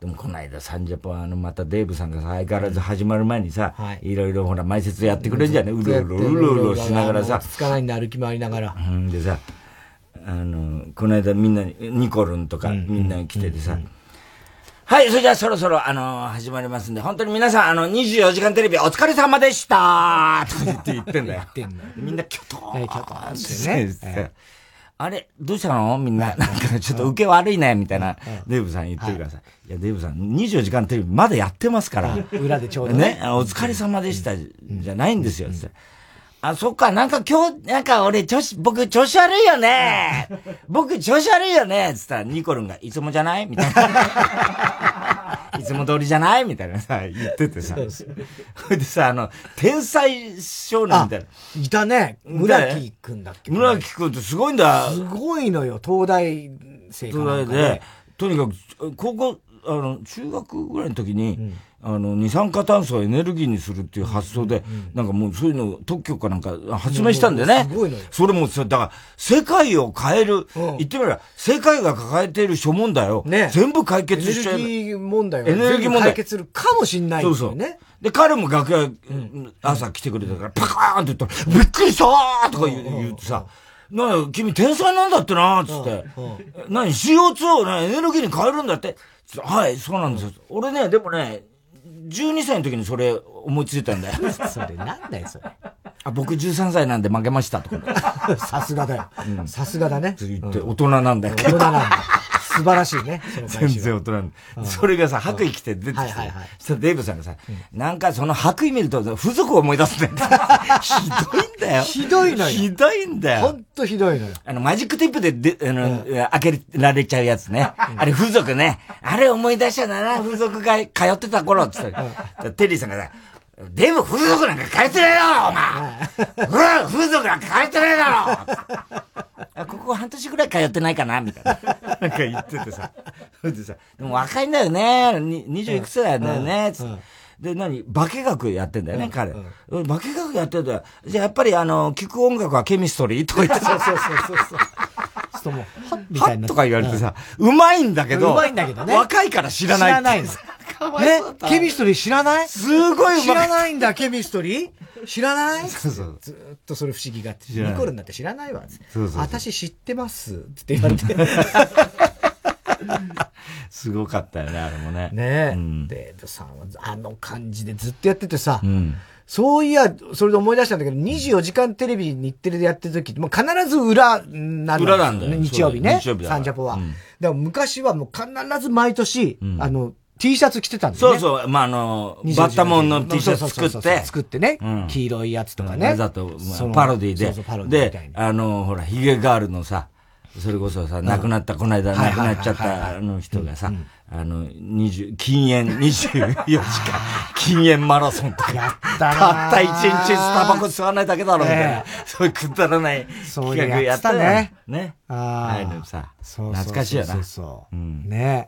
でもこの間サンジャポあのまたデーブさんがさ相変わらず始まる前にさ、はい、いろいろほら前説やってくれるじゃね、うろうろうろうろしながらさ。つかないんで歩き回りながら。うん、でさ、あの、この間みんなニコルンとかみんな来ててさ、はい、それじゃあそろそろ、あの始まりますんで、本当に皆さん、あの、24時間テレビお疲れ様でしたとか言って言ってんだよ。言ってんの。みんなキョトーン。キョトーンってね。あれどうしたの？みんな、なんかちょっと受け悪いね、みたいな、デーブさん言ってるからさ。いや、デーブさん、24時間テレビまだやってますから。裏でちょうどね。お疲れ様でした、じゃないんですよ、つって。あ、そっか、なんか今日、なんか俺、調子、僕、調子悪いよね。僕、調子悪いよね。つったら、ニコルンが、いつもじゃない？みたいな。いつも通りじゃない？みたいなさ、言っててさ。それでさ、あの、天才少年みたいな。いたね。村木くんだっけ？村木くんってすごいんだ。すごいのよ、東大生か、ね、東大で、とにかく、高校、あの、中学ぐらいの時に、うんあの、二酸化炭素をエネルギーにするっていう発想で、なんかもうそういうの特許かなんか発明したんだよね。すごいのよ。それもさ、だから、世界を変える、言ってみれば、世界が抱えている諸問題を、ね、全部解決しちゃう。エネルギー問題を、エネルギー問題。解決するかもしんない。そうそう。で、彼も楽屋、朝来てくれたから、パカーンって言ったら、びっくりしたーとか言うとさ、な君天才なんだってなーつって。何 ?CO2 をね、エネルギーに変えるんだって。はい、そうなんですよ。俺ね、でもね、12歳の時にそれ思いついたんだよ。それなんだよ、それ。あ、僕13歳なんで負けましたとか。さすがだよ。さすがだね。言って、大人なんだよ。大人なんだ。素晴らしいね。全然大人。それがさ、白衣着て出てきて。はいはいはい。そしたらデーブさんがさ、なんかその白衣見ると、付属を思い出すんだよ。ひどいんだよ。ひどいのよ。ひどいんだよ。ほんとひどいのよ。あの、マジックテープで、で、あの、開けられちゃうやつね。あれ、付属ね。あれ思い出したな、付属が通ってた頃、つって。テリーさんがさ、でも風俗なんか変えてねえだろ、お前風俗なんか変えてねえだろ ここ半年ぐらい通ってないかなみたいな。なんか言っててさ。それでさ、でも若いんだよね。二十いくつだよね。つって。で、何？化学やってんだよね、彼。化学やってんだよ。じゃあやっぱりあの、聴く音楽はケミストリーとか言って。そうそうそうそう。そうもう、はっとか言われてさ、うまいんだけど、うまいんだけどね。若いから知らない。知らないねケミストリー知らない？すごい知らないんだ、ケミストリー？知らない？そうそう。ずっとそれ不思議があって、ニコルになって知らないわ。そうそう私知ってますって言われて。すごかったよね、あれもね。ねえ。うん、デーブさんはあの感じでずっとやっててさ、うん、そういや、それで思い出したんだけど、24時間テレビ日テレでやってる時もう必ず裏なんだ、裏なんだよ。日曜日ね。日曜日サンジャポは。うん、だから昔はもう必ず毎年、あの、T シャツ着てたんですよ、ね。そうそう。まあ、あの、バッタモンの T シャツ作って。作ってね、うん。黄色いやつとかね。わざと、まあ、パロディで。そうそうパロディで、あの、ほら、ヒゲガールのさ、それこそさ、亡くなった、この間亡くなっちゃったあの人がさ、あの、二十、禁煙24時間、禁煙マラソンとか。やったたった一日スタバコ吸わないだけだろ、みたいな。そういうくだらない企画やったね。ね。ああ。さ、懐かしいよな。そうそう。ね。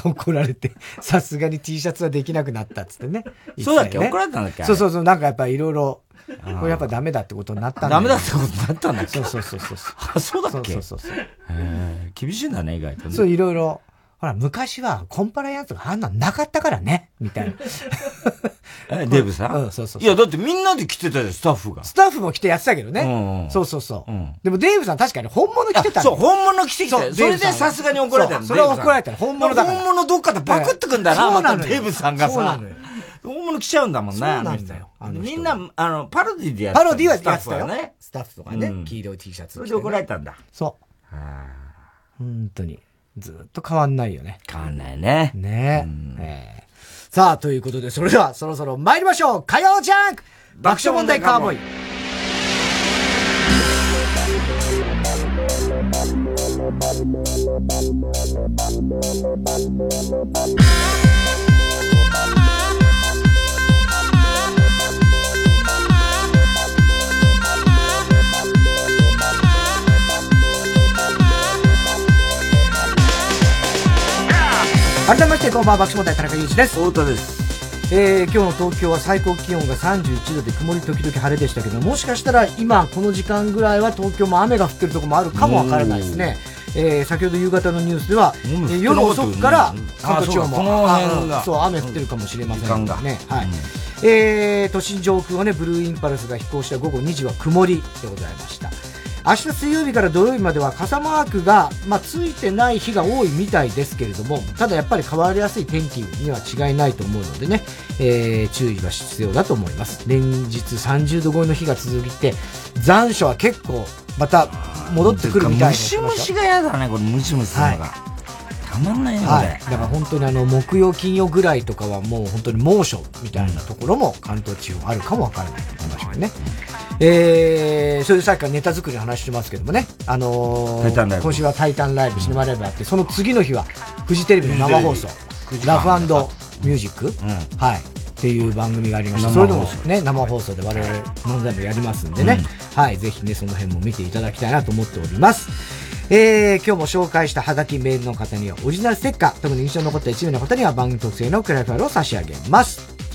怒られて、さすがに T シャツはできなくなったっつってね。そうだっけ？怒られたんだっけ？そうそうそう。なんかやっぱいろいろ、これやっぱダメだってことになったんだダメだってことになったんだっけ？そうそうそうそう。あ、そうだっけ？そうそうそう。厳しいんだね、意外とね。そう、いろいろほら、昔はコンパライアンスがあんななかったからね、みたいな。え、デブさん？うん、そうそういや、だってみんなで来てたよ、スタッフが。スタッフも来てやってたけどね。うん、そうそうそう。うん、でもデーブさん確かに本物来てたそう、本物来てきたそれでさすがに怒られたそれは怒られた本物だから。本物どっかでパクってくんだな、またデーブさんがさ。本物来ちゃうんだもんな。そうなんだよ。みんな、あの、パロディでやってた。パロディはやってたよね。スタッフとかね。黄色い T シャツ。それで怒られたんだ。そう。本当に。ずっと変わんないよね。変わんないね。ねえ。さあ、ということで、それではそろそろ参りましょう火曜ジャンク爆笑問題カーボーイ改めましてこんばんは爆笑問題田中裕二です。太田です。えー、今日の東京は最高気温が31度で曇り時々晴れでしたけどもしかしたら今この時間ぐらいは東京も雨が降ってるところもあるかもわからないですね、えー、先ほど夕方のニュースでは、えー、夜遅くから関東地方も。そう雨降ってるかもしれませんね、はい、うん、えー、都心上空はねブルーインパルスが飛行した午後2時は曇りでございました明日水曜日から土曜日までは傘マークが、まあ、ついてない日が多いみたいですけれども、ただやっぱり変わりやすい天気には違いないと思うのでね、えー、注意は必要だと思います。連日30度超えの日が続いて、残暑は結構また戻ってくるみたいな。ムシムシが嫌だね、これムシムシするのが。はいたまんないね、はい、だから本当にあの木曜、金曜ぐらいとかはもう本当に猛暑みたいなところも関東地方あるかもわからないと思いますね。えー、それでさっきからネタ作りの話してますけどもね、あのー、今週はタイタンライブ、シネマライブあって、その次の日はフジテレビの生放送、ラフミュージック、うん、はい。っていう番組がありまして、それでもね、生放送で我々漫才もやりますんでね、うん、はい、ぜひね、その辺も見ていただきたいなと思っております。えー、今日も紹介したハガキメールの方にはオリジナルステッカー、特に印象に残った1名の方には番組特製のクライファイルを差し上げます。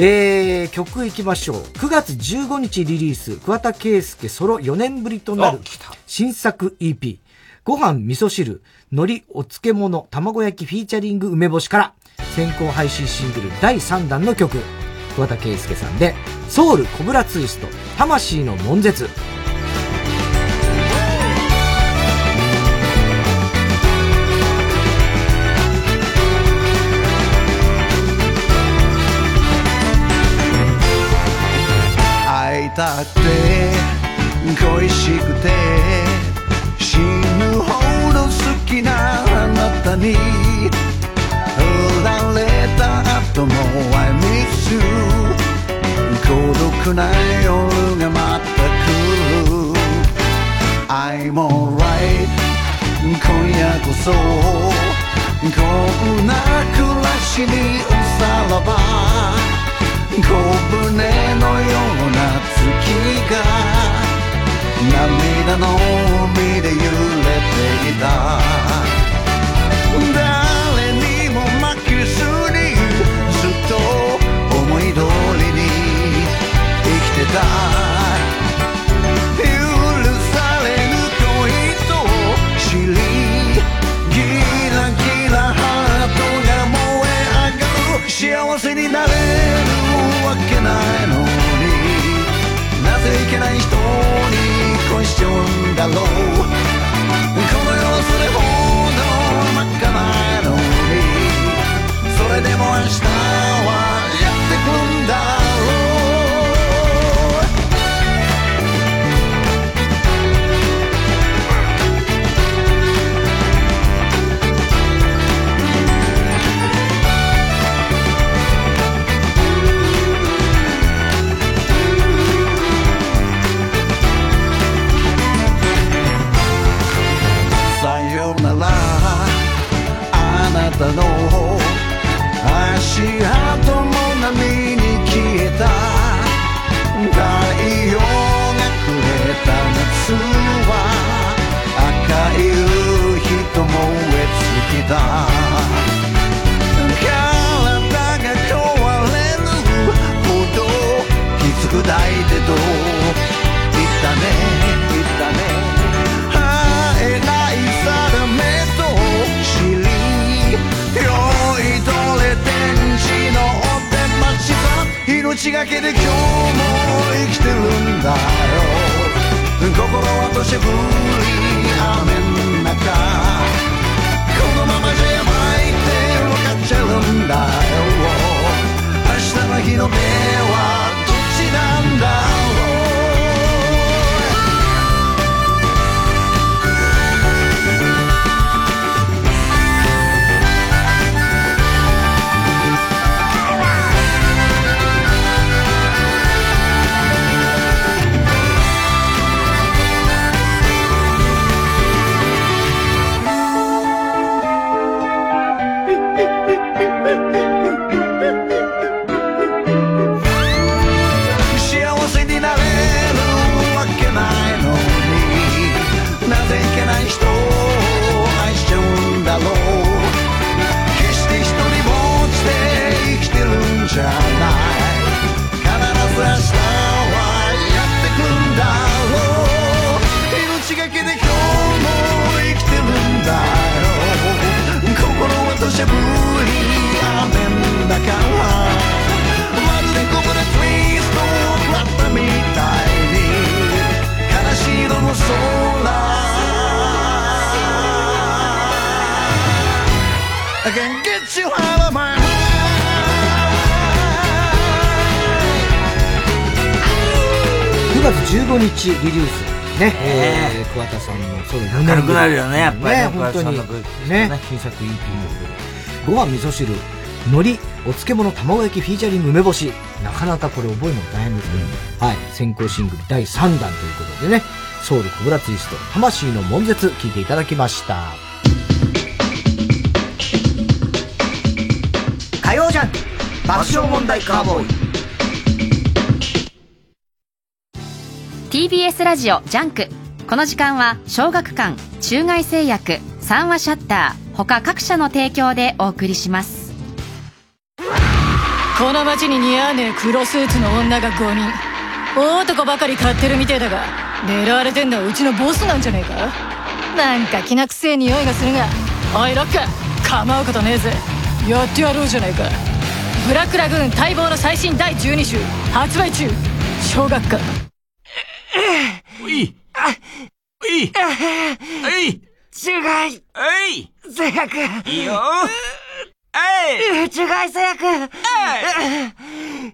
えー、曲いきましょう。9月15日リリース、桑田佳祐ソロ4年ぶりとなる新作 EP。ご飯、味噌汁、海苔、お漬物、卵焼きフィーチャリング梅干しから、先行配信シングル第3弾の曲、桑田佳祐さんで、ソウルコブラツイスト、魂の悶絶。たって恋しくて死ぬほど好きなあなたに振られた後も I miss you 孤独な夜がまた来る I'm alright 今夜こそこんな暮らしにさらば。小舟のようなが涙の海で揺れていた。誰にも負けずにずっと思い通りに生きてた。許されぬ恋と知りギラギラハートが燃え上がる。幸せになれるわけないの。いけない人に恋しちゃうんだろう。この世はそれほど真っ赤なのにそれでも明日はやってくんだ。足跡も波に消えた。太陽がくれた夏は赤い夕日と燃え尽きた。体が壊れるほどきつく抱いてと言ったね。命がけで今日も生きてるんだよ。心は年振り雨の中このままじゃやばいって分かっちゃうんだよ。明日の日の目はどっちなんだ？日リリースね、えー、桑田さんのソロ4年明るくなるよね、やっぱりね。本当にね、新作 EP のご飯味噌汁、海苔、お漬物、卵焼き、フィーチャリング、梅干し。なかなかこれ覚えるの大変ですけど、うん、はい。先行シングル第3弾ということでね、ソウルコブラツイスト、魂の悶絶、聴いていただきました。火曜ジャン爆笑問題カーボーイ。TBS ラジオジャンク。この時間は小学館中外製薬三和シャッター他各社の提供でお送りします。この街に似合わねえ黒スーツの女が5人。大男ばかり買ってるみてえだが狙われてんのはうちのボスなんじゃねえか？なんかきな臭え匂いがするが。おいロック構うことねえぜ。やってやろうじゃねえか。ブラックラグーン待望の最新第12集発売中。小学館。おい。おい。おい。中外おい。製薬いいよ。えい。中外製薬えい。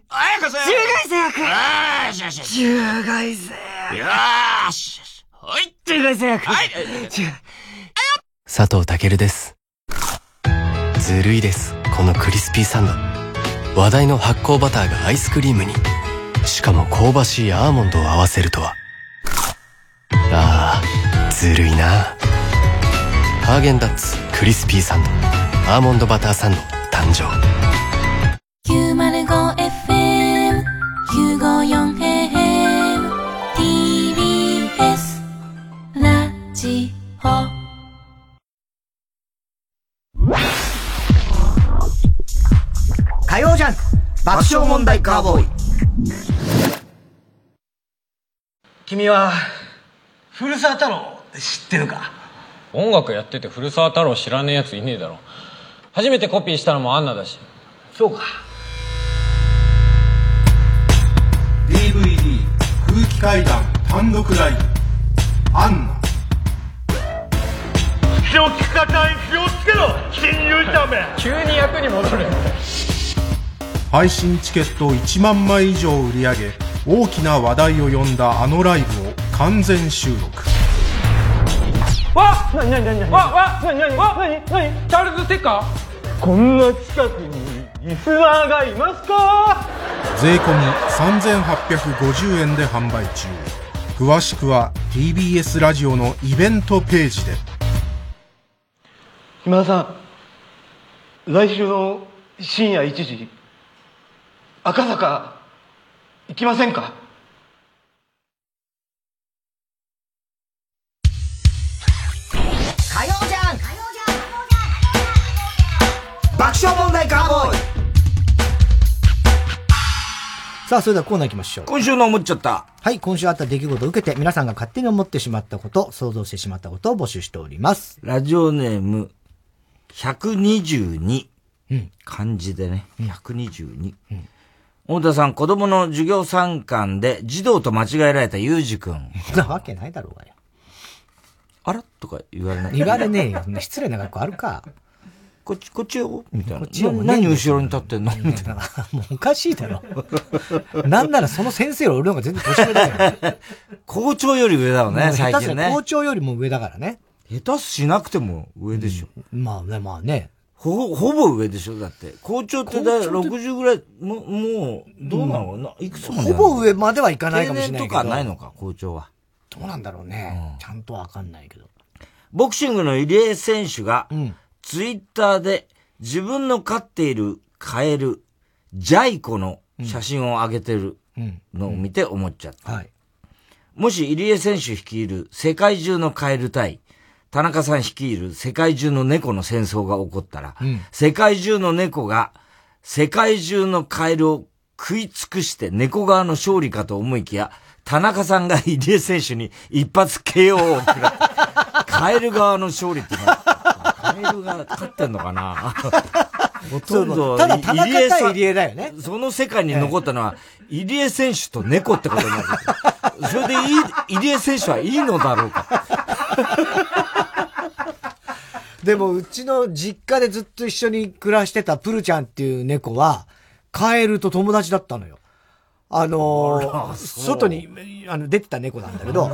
あやこそ中外製薬よしよし中外製薬よしおい。中外製薬はい。佐藤健です。ずるいです、このクリスピーサンド。話題の発酵バターがアイスクリームに。しかも香ばしいアーモンドを合わせるとは。ああ、ずるいな。ハーゲンダッツクリスピーサンド。アーモンドバターサンド誕生。905FM 954AM TBS ラジオ火曜ジャンク爆笑問題カーボーイ君は古澤太郎知ってるか？音楽やってて古澤太郎知らねえやついねえだろ。初めてコピーしたのもアンナだし。そうか。DVD 空気階段単独ライブアンナ。気をつかない気をつけろ新入社め。急に役に戻る配信チケット1万枚以上売り上げ大きな話題を呼んだあのライブを完全収録。わっ！なになになになに？わわなになに？わなに？なにチャールズ・テッカー？こんな近くにリスナーがいますか？税込3850円で販売中。詳しくは TBS ラジオのイベントページで。今田さん来週の深夜1時赤坂行きませんか？火曜じゃん爆笑問題カーボーイさあ、それではコーナー行きましょう。今週の思っちゃった。はい、今週あった出来事を受けて、皆さんが勝手に思ってしまったこと、想像してしまったことを募集しております。ラジオネーム、122。うん。漢字でね。122。うん太田さん、子供の授業参観で児童と間違えられたゆうじくん。なわけないだろうがよ。あら？とか言われない。言われねえよ。失礼な学校あるか。こっち、こっちよみたいな。こっちよな何後ろに立ってんの？みたいな。もうおかしいだろ。なんならその先生より俺の方が全然年上だよ。校長より上だよね、最近ね。校長よりも上だからね。下手しなくても上でしょ。まあね、まあね。ほ、ほぼ上でしょだって。校長ってだ、60ぐらい、もう、もう、どうなの？かな、いくつまでほぼ上まではいかないかもしれないけど。定年とかないのか、校長は。どうなんだろうね。ちゃんとわかんないけど。ボクシングの入江選手が、ツイッターで自分の飼っているカエル、ジャイコの写真を上げてるのを見て思っちゃった。もし入江選手率いる世界中のカエル対、田中さん率いる世界中の猫の戦争が起こったら、うん世界中の猫が世界中のカエルを食い尽くして猫側の勝利かと思いきや、田中さんが入江選手に一発 KO を食らった。カエル側の勝利ってのは、カエルが勝ってんのかな？ほとんど、ただ田中対入江だよね。その世界に残ったのは、入江選手と猫ってことになる。それでいい、入江選手はいいのだろうか。でも、うちの実家でずっと一緒に暮らしてたプルちゃんっていう猫は、カエルと友達だったのよ。あのー外にあの出てた猫なんだけど、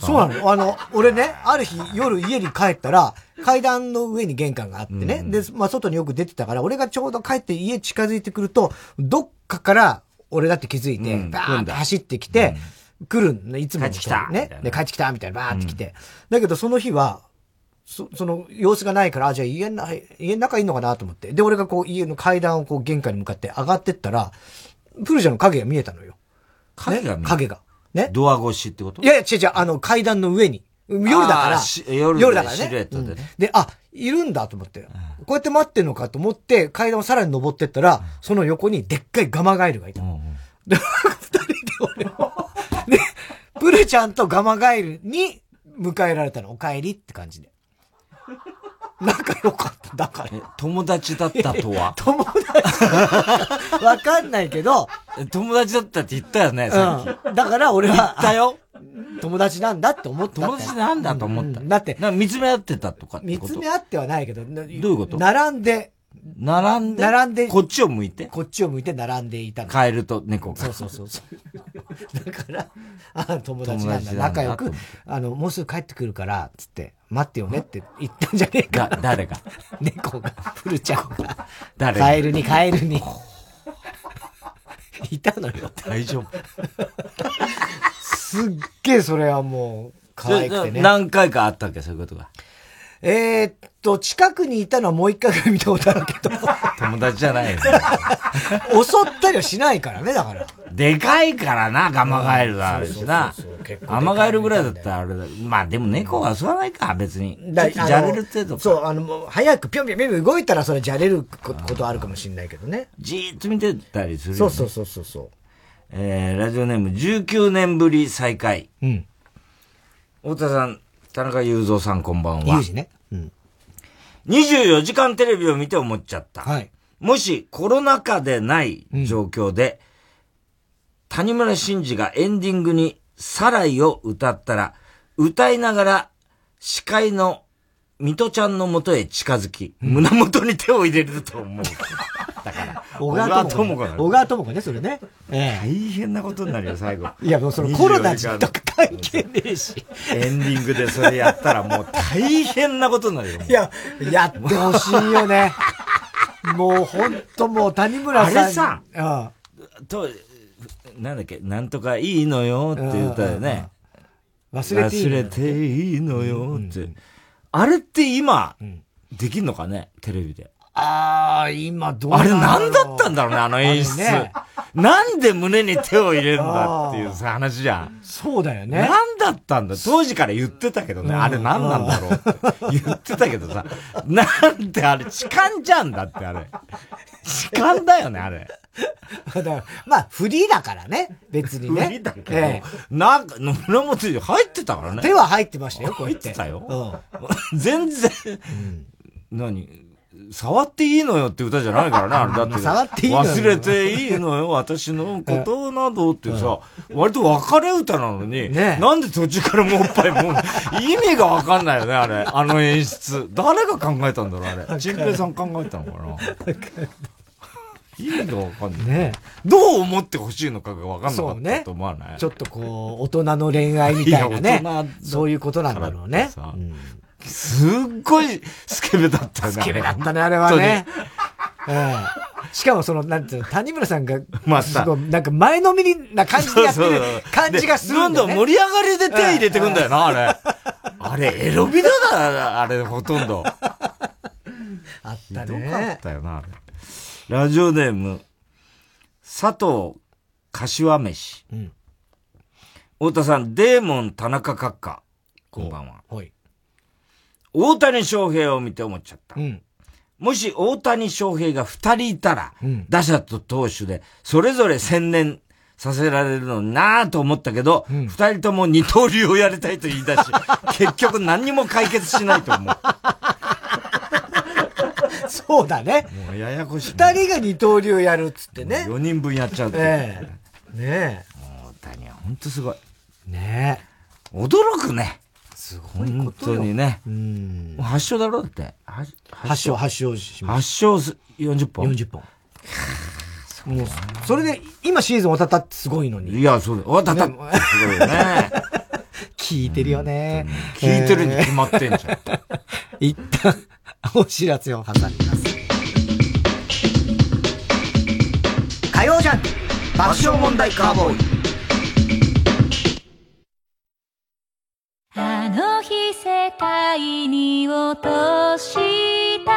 そうなの。あの、俺ね、ある日夜家に帰ったら、階段の上に玄関があってね、で、まあ外によく出てたから、俺がちょうど帰って家近づいてくると、どっかから俺だって気づいて、うん。バーンって走ってきて、来るのね、いつもの帰ってきた。ねで、帰ってきたみたいな、バーンって来て。だけどその日は、そその様子がないから、あじゃあ家の中、家の中いんのかなと思って。で、俺がこう家の階段をこう玄関に向かって上がってったら、プルちゃんの影が見えたのよ。影が見えた？影が。ね？ドア越しってこと？いやいや、違う違う、あの、階段の上に。夜だから夜で夜だからね。シルエットでねうんで、あ、いるんだと思って。こうやって待ってんのかと思って、階段をさらに登ってったら、その横にでっかいガマガエルがいたの。で、二人で俺を、で、プルちゃんとガマガエルに迎えられたの。お帰りって感じで。仲良かった。だから。友達だったとは？友達 わかんないけど。友達だったって言ったよね、さっき。うん。だから俺は。言ったよ。友達なんだって思った。友達なんだと思った。だって。見つめ合ってたとかって見こと？つめ合ってはないけど、どういうこと？並んで、並んで？並んで、こっちを向いて？こっちを向いて並んでいたの。カエルと猫が。そうそうそうそう。だから、あ。友達なんだ仲良く、あの、もうすぐ帰ってくるから、つって、待ってよねって言ったんじゃねえか。だ誰が？猫が、プルちゃんが。誰カエルにカエルに。いたのよ。大丈夫。すっげえそれはもう、可愛くてね。何回かあったわけ、そういうことが。えー、っと、近くにいたのはもう一回ぐらい見たことあるけど。友達じゃないよ。襲ったりはしないからね、だから。でかいからな、ガマガエルがあるしな。アマガエルぐらいだったらあれだ。まあでも猫は襲わないか、別に。ちょっとじゃれる程度か。そう、あの、もう早くぴょんぴょんぴょん動いたらそれじゃれるこことあるかもしれないけどね。じーっと見てたりする、そうそうそうそうそう。えー、ラジオネーム19年ぶり再会。うん。太田さん、田中雄三さんこんばんは。ユージね。うん。24時間テレビを見て思っちゃった。はい。もしコロナ禍でない状況で、谷村新司がエンディングにサライを歌ったら、歌いながら司会の水戸ちゃんの元へ近づき、胸元に手を入れると思う。小川智子。小川智子ね、それね。え大変なことになるよ、最後。いや、もうそのコロナとか関係ねえし。エンディングでそれやったらもう大変なことになるよ。いや、やってほしいよね。もうほんともう谷村さん。あれさうん。と、なんだっけ、なんとかいいのよって言ったよね。忘れていいのよ忘れていいのよって。あれって今、できんのかねテレビで。ああ、今どうあれ何だったんだろうね、あの演出。なんで胸に手を入れるんだっていうさ、話じゃん。そうだよね。何だったんだ？当時から言ってたけどね、うんあれ何なんだろうって言ってたけどさ、なんであれ痴漢じゃんだってあれ。痴漢だよね、あれ。まあ、フリーだからね。別にね。無理だけど、えなんか、胸元に入ってたからね。手は入ってましたよ、こうやって。入ってたよ。全然、何？触っていいのよって歌じゃないからね、あれ だって。触っていいのよ忘れていいのよ、私のことなどってさ、割と別れ歌なのに、なんで途中からもうおっぱいもう、意味がわかんないよね、あれ。あの演出。誰が考えたんだろう、あれ。陳平さん考えたのかな。意味がわかんない。ねどう思ってほしいのかがわかんなかったと思わない？ちょっとこう、大人の恋愛みたいなね。そういうことなんだろうね。すっごいスケベだったね。スケベだったね、あれはね。うんしかもその、なんていうの、谷村さんが、またすごい、なんか前のめりな感じでやってる感じがするんだよ、ね。でどんどん盛り上がりで手入れてくんだよな、あれ。あれ、エロビだ、あれ、ほとんど。あったひどかったよな、あれ。ラジオネーム、佐藤柏飯。うん太田さん、デーモン田中閣下。こんばんは。はい。大谷翔平を見て思っちゃった。うん。もし大谷翔平が二人いたら、打者と投手で、それぞれ専念させられるのになぁと思ったけど、二、人とも二刀流をやりたいと言い出し、結局何にも解決しないと思う。そうだね。もうややこしい。二人が二刀流やるっつってね。4人分やっちゃうって。ええ。ね大谷は本当すごい。え。ねえ。驚くね。すごい本当にね。うん。発症だろだって。発発症、発症しま発症す40本。40本。もう、それで、今シーズン終わったってすごいのに。いや、そうだ。終わったってすごいよね。聞いてるよね。聞いてるに決まってんじゃん。一旦、お知らせを挟みます。火曜ジャンク爆笑問題カーボーイ。あの日世界に落とした。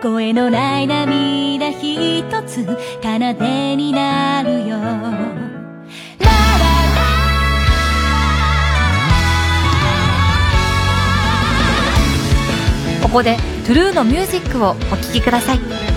声のない涙一つ奏でになるよ。ここでトゥルーのミュージックをお聴きください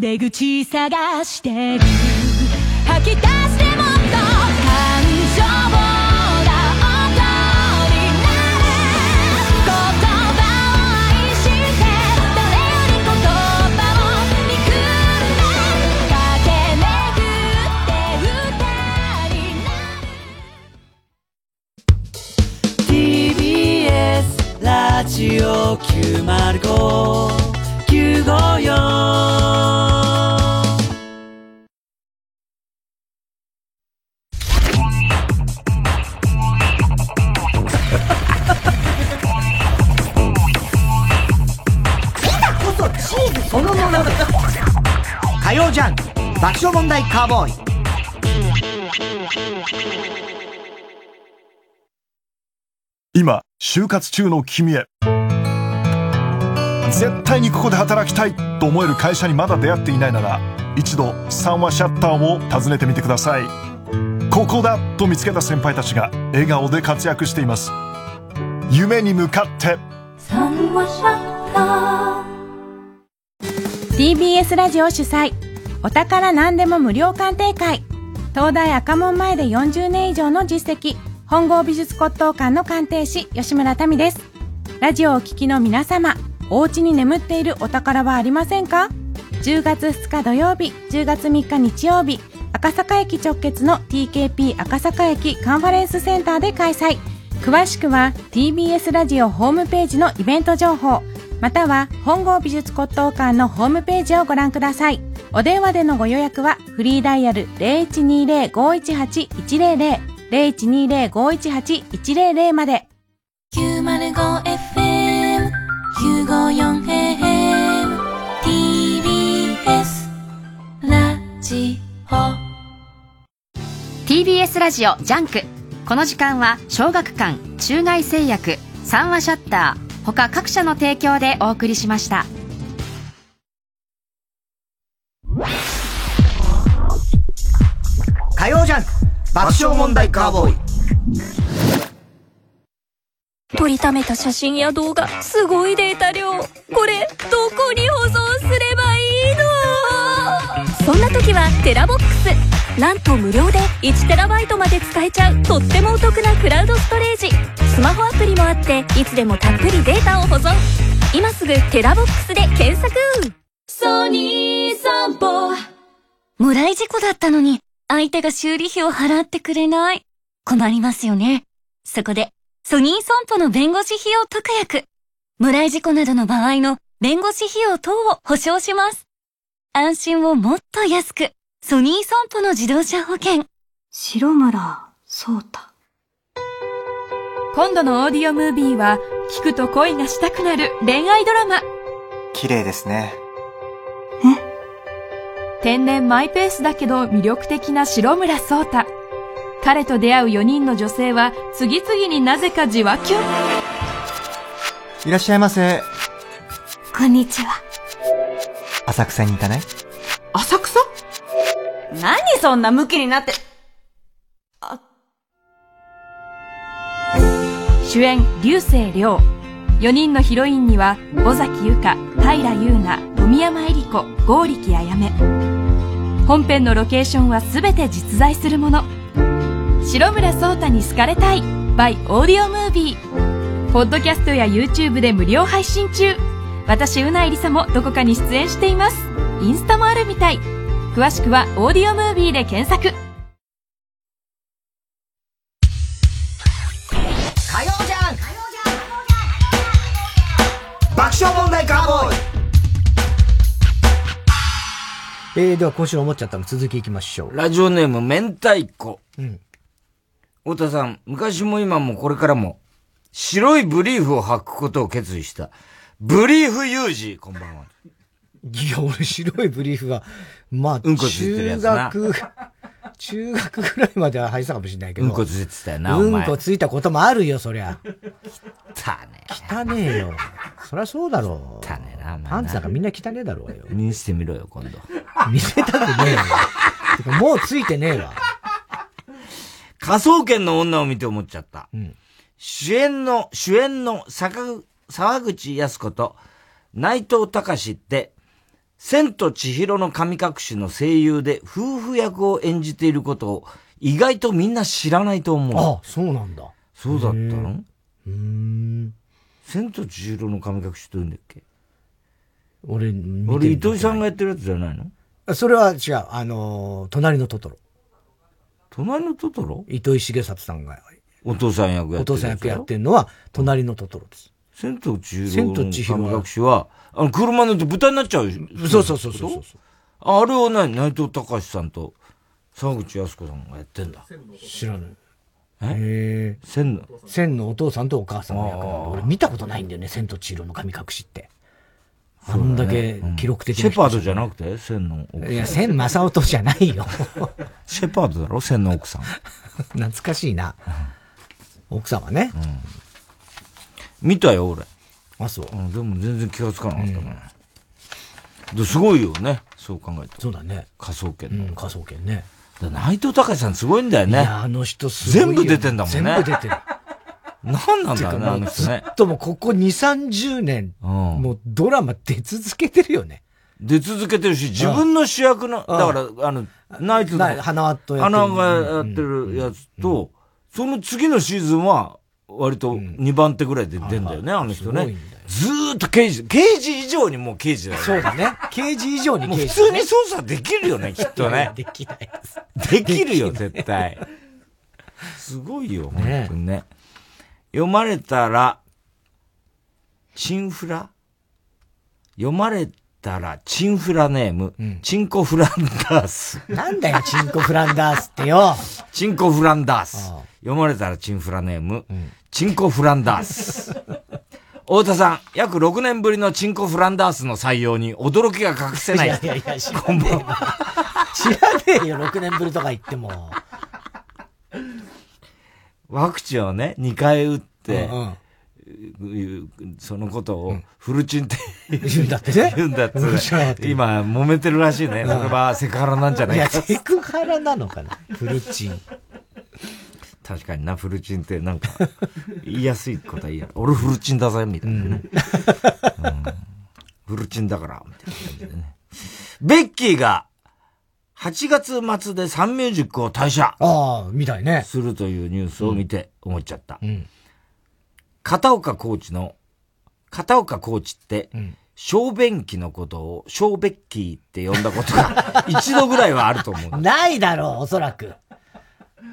探してる吐き出してもっと感情が音になる言葉を愛して誰より言葉を憎んで駆け巡って二人なる TBS ラジオ905こそチーズそのものだ。火曜ジャンク爆笑問題カーボーイ。今就活中の君へ絶対にここで働きたいと思える会社にまだ出会っていないなら一度三話シャッターを訪ねてみてください。ここだと見つけた先輩たちが笑顔で活躍しています。夢に向かって。TBS ラジオ主催。お宝何でも無料鑑定会。東大赤門前で40年以上の実績。本郷美術骨董館の鑑定士吉村民です。ラジオをお聞きの皆様お家に眠っているお宝はありませんか？10月2日土曜日10月3日日曜日赤坂駅直結の TKP 赤坂駅カンファレンスセンターで開催。詳しくは TBS ラジオホームページのイベント情報または本郷美術骨董館のホームページをご覧ください。お電話でのご予約はフリーダイヤル0120-518-100 0120-518-100まで。905FM 954AM TBS ラジオ。TBS ラジオジャンク。この時間は小学館中外製薬三和シャッター他各社の提供でお送りしました。火曜ジャンク爆笑問題カーボーイ撮りためた写真や動画すごいデータ量。これどこに保存すればいいの？そんな時はテラボックス。なんと無料で 1TB まで使えちゃうとってもお得なクラウドストレージ。スマホアプリもあっていつでもたっぷりデータを保存。今すぐテラボックスで検索。ソニー散歩。もらい事故だったのに相手が修理費を払ってくれない。困りますよね。そこでソニー損保の弁護士費用特約。無来事故などの場合の弁護士費用等を保証します。安心をもっと安く。ソニー損保の自動車保険。白村そうた。今度のオーディオムービーは、聞くと恋がしたくなる恋愛ドラマ。綺麗ですね。天然マイペースだけど魅力的な白村聡太。彼と出会う4人の女性は次々になぜかじわきゅん。いらっしゃいませ。こんにちは。浅草に行かない？浅草？何そんなムキになって。主演、流星涼。4人のヒロインには、尾崎由香、平優奈、富山恵里子、剛力あやめ。本編のロケーションはすべて実在するもの。白村聡太に好かれたい。by オーディオムービーポッドキャストや YouTube で無料配信中。私うないりさもどこかに出演しています。インスタもあるみたい。詳しくはオーディオムービーで検索。火曜ジャンク爆笑問題カーボーイ。えー、では今週の思っちゃったの続きいきましょう。ラジオネーム、明太子。うん。太田さん、昔も今もこれからも、白いブリーフを履くことを決意した、ブリーフ有事、こんばんは。いや、俺白いブリーフは、まあ、うんこついてるやつな中学、中学ぐらいまでは履いてたかもしれないけど。うんこついてたよな、うん。こついたこともあるよ、そりゃ。たね。汚ねえよ。そりゃそうだろう。汚ねえな、お前なパンツなんかみんな汚ねえだろうよ。見せてみろよ、今度。見せたくねえよ。もうついてねえわ。科捜研の女を見て思っちゃった。主演の、主演の坂沢口靖子と内藤隆って、千と千尋の神隠しの声優で夫婦役を演じていることを意外とみんな知らないと思う。あ、そうなんだ。そうだったの？うーん。千と千尋の神隠しって言うんだっけ？俺、俺、糸井さんがやってるやつじゃないの？あそれは違う。あのー、隣のトトロ。隣のトトロ？糸井重里さんが、お父さん役やってるお父さん役やってるのは、隣のトトロです。千と千尋の神隠しは、あの、車乗って豚になっちゃうそうそうそうそうそう。あれを何内藤隆さんと沢口靖子さんがやってんだ。知らない。え？へ千の？千のお父さんとお母さんの役なんだ。俺見たことないんだよね、千と千尋の神隠しって。あんだけ記録的なシェパードじゃなくて？千の奥さんいや、千正夫とじゃないよ。シェパードだろ？千の奥さん。懐かしいな。奥さんはね。見たよ、俺。あ、そう。ん、でも全然気がつかなかったね。ですごいよね、そう考えて。そうだね。科捜研の。うん、科捜研ね。だ内藤隆さんすごいんだよね。いや、あの人すごいよ。全部出てんだもんね。全部出てる。なんなんだろうね、てかもうあの人ねともうここ2、30年、もうドラマ出続けてるよね。出続けてるし、自分の主役の、だから、あの、ナイツの、な花輪とやってる花輪がやってるやつと、その次のシーズンは、割と2番手ぐらいで出んだよね、あの人ね。ずーっと刑事、刑事以上にもう刑事だよね。そうだね。刑事以上にもう刑事、普通に捜査できるよね、きっとね。できないです。できるよ、絶対。すごいよ、本当にね。読まれたら、チンフラ？読まれたら、チンフラネーム、チンコフランダース。なんだよ、チンコフランダースってよ。チンコフランダース。読まれたらチンフラネーム、チンコフランダース。太田さん、約6年ぶりのチンコフランダースの採用に驚きが隠せない。いやいやいや知らねえこんばんは。知らねえよ、6 年ぶりとか言っても。ワクチンをね、2回打って、そのことを、フルチンって言うんだって ね。言うんだって今、揉めてるらしいね。それはセクハラなんじゃないいや、か。セクハラなのかなフルチン。確かにな、フルチンってなんか、言いやすいことは言いや俺フルチンだぜ、みたいなね。うんフルチンだから、みたいな感じでね。ベッキーが、8月末でサンミュージックを退社。ああ、みたいね。するというニュースを見て思っちゃった。うん。片岡コーチの、片岡コーチって、小便器のことを小ベッキーって呼んだことが 一度ぐらいはあると思う。ないだろう、おそらく。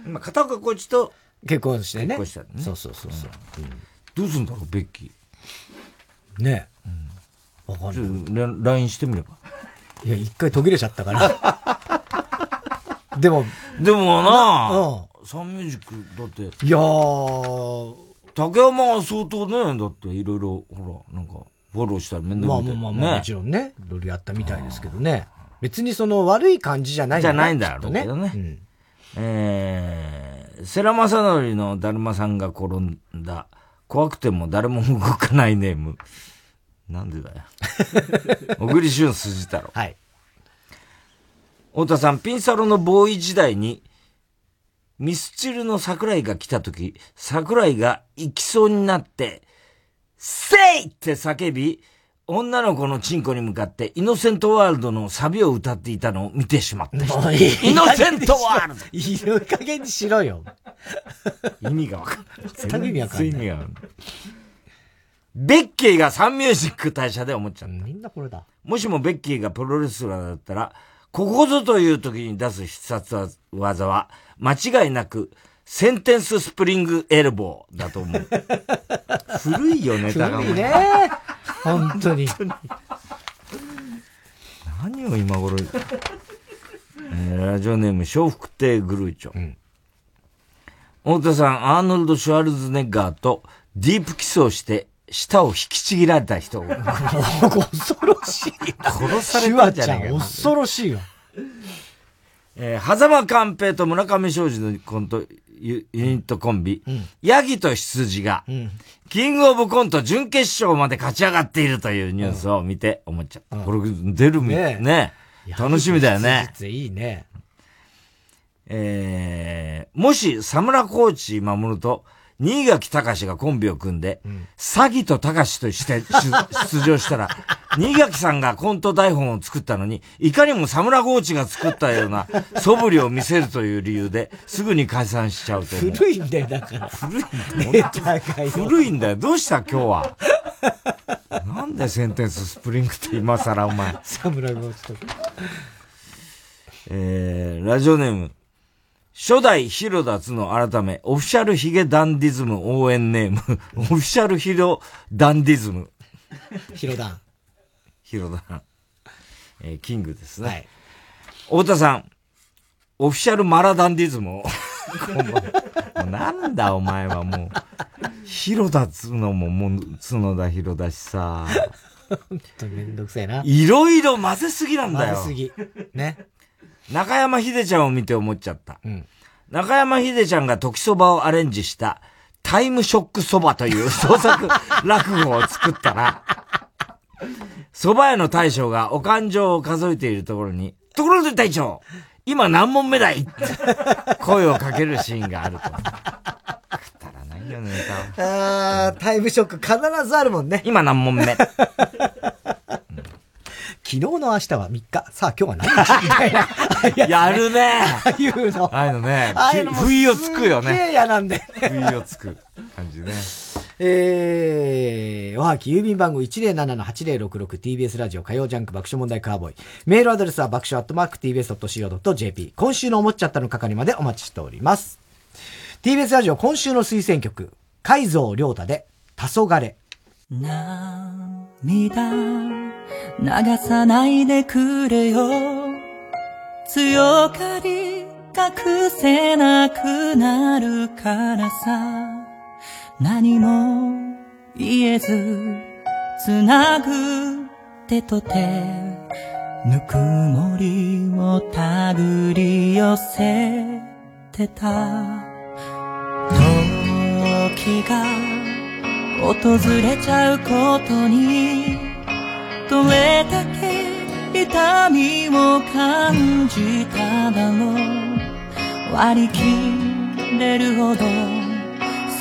今、片岡コーチと結婚してね。結婚したのねそうそうそうそう。どうすんだろう、ベッキー。ねえ。わかんない。LINE してみれば。いや、一回途切れちゃったから。でも、でもななサンミュージック、だって。いやー。竹山は相当ね、だっていろいろ、ほら、なんか、フォローしたら面倒まあ見てまあまあまあ、もちろんね、いろいろやったみたいですけどね。別にその悪い感じじゃないじゃないんだろうけどね。えー、世良正則のだるまさんが転んだ、怖くても誰も動かないネーム。なんでだよ。小栗旬筋太郎。はい。太田さん、ピンサロのボーイ時代に、ミスチルの桜井が来た時、桜井が行きそうになって、せいって叫び、女の子のチンコに向かって、イノセントワールドのサビを歌っていたのを見てしまったいいイノセントワールドいい加減にしろよ。意味がわかんない。意味わかんない意味がわかんない。ベッキーがサンミュージック退社で思っちゃった。みんなこれだ。もしもベッキーがプロレスラーだったら、ここぞという時に出す必殺技は、間違いなく、センテンススプリングエルボーだと思う。古いよ、ネタが。古いね。本当に。何を今頃、えーラジオネーム、笑福亭グルーチョ。太田さん、アーノルド・シュワルズネッガーとディープキスをして、舌を引きちぎられた人。恐ろしい。殺されたんじゃないか恐ろしいよ。えー、狭間寛平と村上昌司のコント、ユユニットコンビ、ヤギと羊が、キングオブコント準決勝まで勝ち上がっているというニュースを見て思っちゃった。これ出るみ、ねねえ楽しみだよね。実いいね。えー、もし、サムラコーチ守と、新垣隆がコンビを組んで、詐欺と隆として出出場したら、新垣さんがコント台本を作ったのに、いかにも佐村河内が作ったような素振りを見せるという理由で、すぐに解散しちゃうと思う。古いんだよ、だから。古いんネタがよ古いんだよ。どうした今日は？なんでセンテンススプリングって今更お前。佐村河内とか。えー、ラジオネーム。初代ヒロダツの改め、オフィシャルヒゲダンディズム応援ネーム、オフィシャルヒロダンディズム。ヒロダン。ヒロダン。えー、キングですね。はい。太田さん、オフィシャルマラダンディズムを。こんばんはもうなんだお前はもう、ヒロダツのももう角田ヒロだしさ。本当にめんどくせえな。いろいろ混ぜすぎなんだよ。混ぜすぎ。ね。中山秀ちゃんを見て思っちゃった。中山秀ちゃんが時そばをアレンジしたタイムショックそばという創作 落語を作ったら、蕎麦屋の大将がお勘定を数えているところに、ところで大将、今何問目だい？って声をかけるシーンがあると。くだらないよね、ネタは。あー、タイムショック必ずあるもんね。今何問目？昨日の明日は3日。さあ今日は何日？みたいな。やるねああいうの。ああいうのねああいうのも不意をつくよねすっげえ嫌なんだよね。不意をつく感じね。えー、おはき郵便番号 107-8066TBS ラジオ火曜ジャンク爆笑問題カーボーイ。メールアドレスは爆笑アットマーク TBS.CO.JP。今週の思っちゃったの係までお待ちしております。TBS ラジオ今週の推薦曲、海蔵良太で、黄昏。涙流さないでくれよ。強がり隠せなくなるからさ。何も言えずつなぐ手と手ぬくもりを手繰り寄せてた。遠日が訪れちゃうことに。どれだけ痛みを感じただろう。割り切れるほど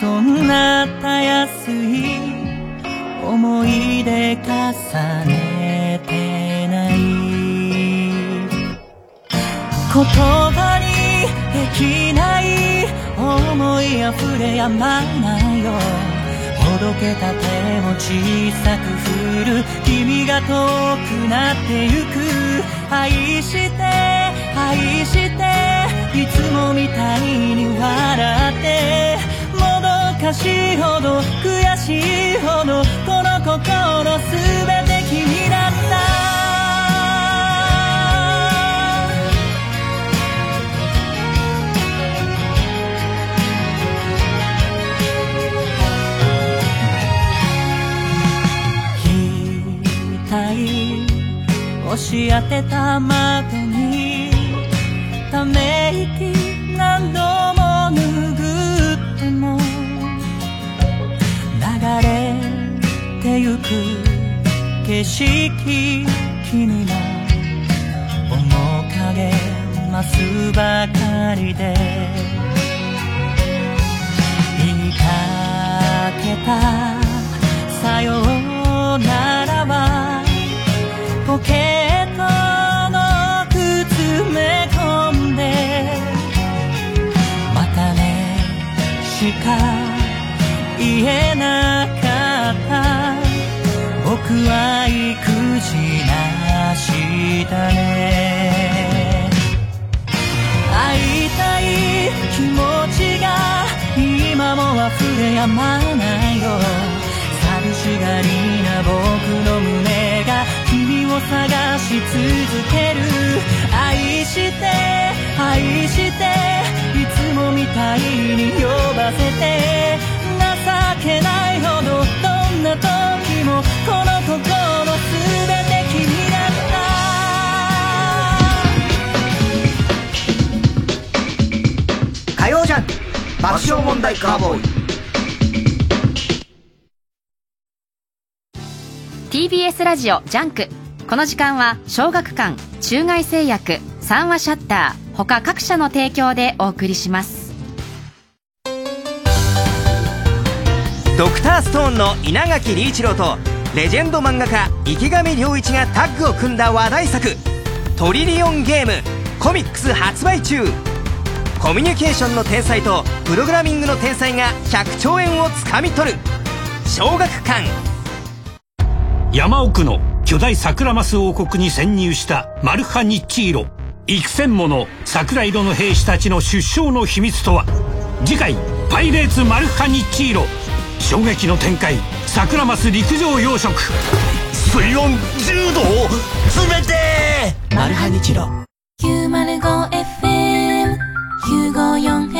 そんなたやすい思い出重ねてない。言葉にできない思い溢れやまないよ。どけた手も小さく振る君が遠くなってゆく愛して愛していつもみたいに笑ってもどかしいほど悔しいほどこの心すべてし当てた窓にため息何度も拭っても流れてゆく景色君の面影増すばかりで言いかけたさようならはポケットの靴め込んでまたねしか言えなかった。僕は育児なしだね。会いたい気持ちが今も溢れやまないよ。寂しがりな僕の胸。を探し続ける愛して愛していつもみたいに呼ばせて。情けないほどどんな時もこの心すべて君だ火曜ジャン爆笑問題カーボーイ。TBS ラジオジャンクこの時間は小学館中外製薬三和シャッター他各社の提供でお送りします。ドクターストーンの稲垣理一郎とレジェンド漫画家池上良一がタッグを組んだ話題作「トリリオンゲーム」コミックス発売中。コミュニケーションの天才とプログラミングの天才が100兆円をつかみ取る。小学館。山奥の巨大桜マス王国に潜入したマルハニッチーロ幾千もの桜色の兵士たちの出生の秘密とは。次回「パイレーツマルハニッチーロ」衝撃の展開。桜マス陸上養殖。水温10度冷て。マルハニチロ 905FM954AM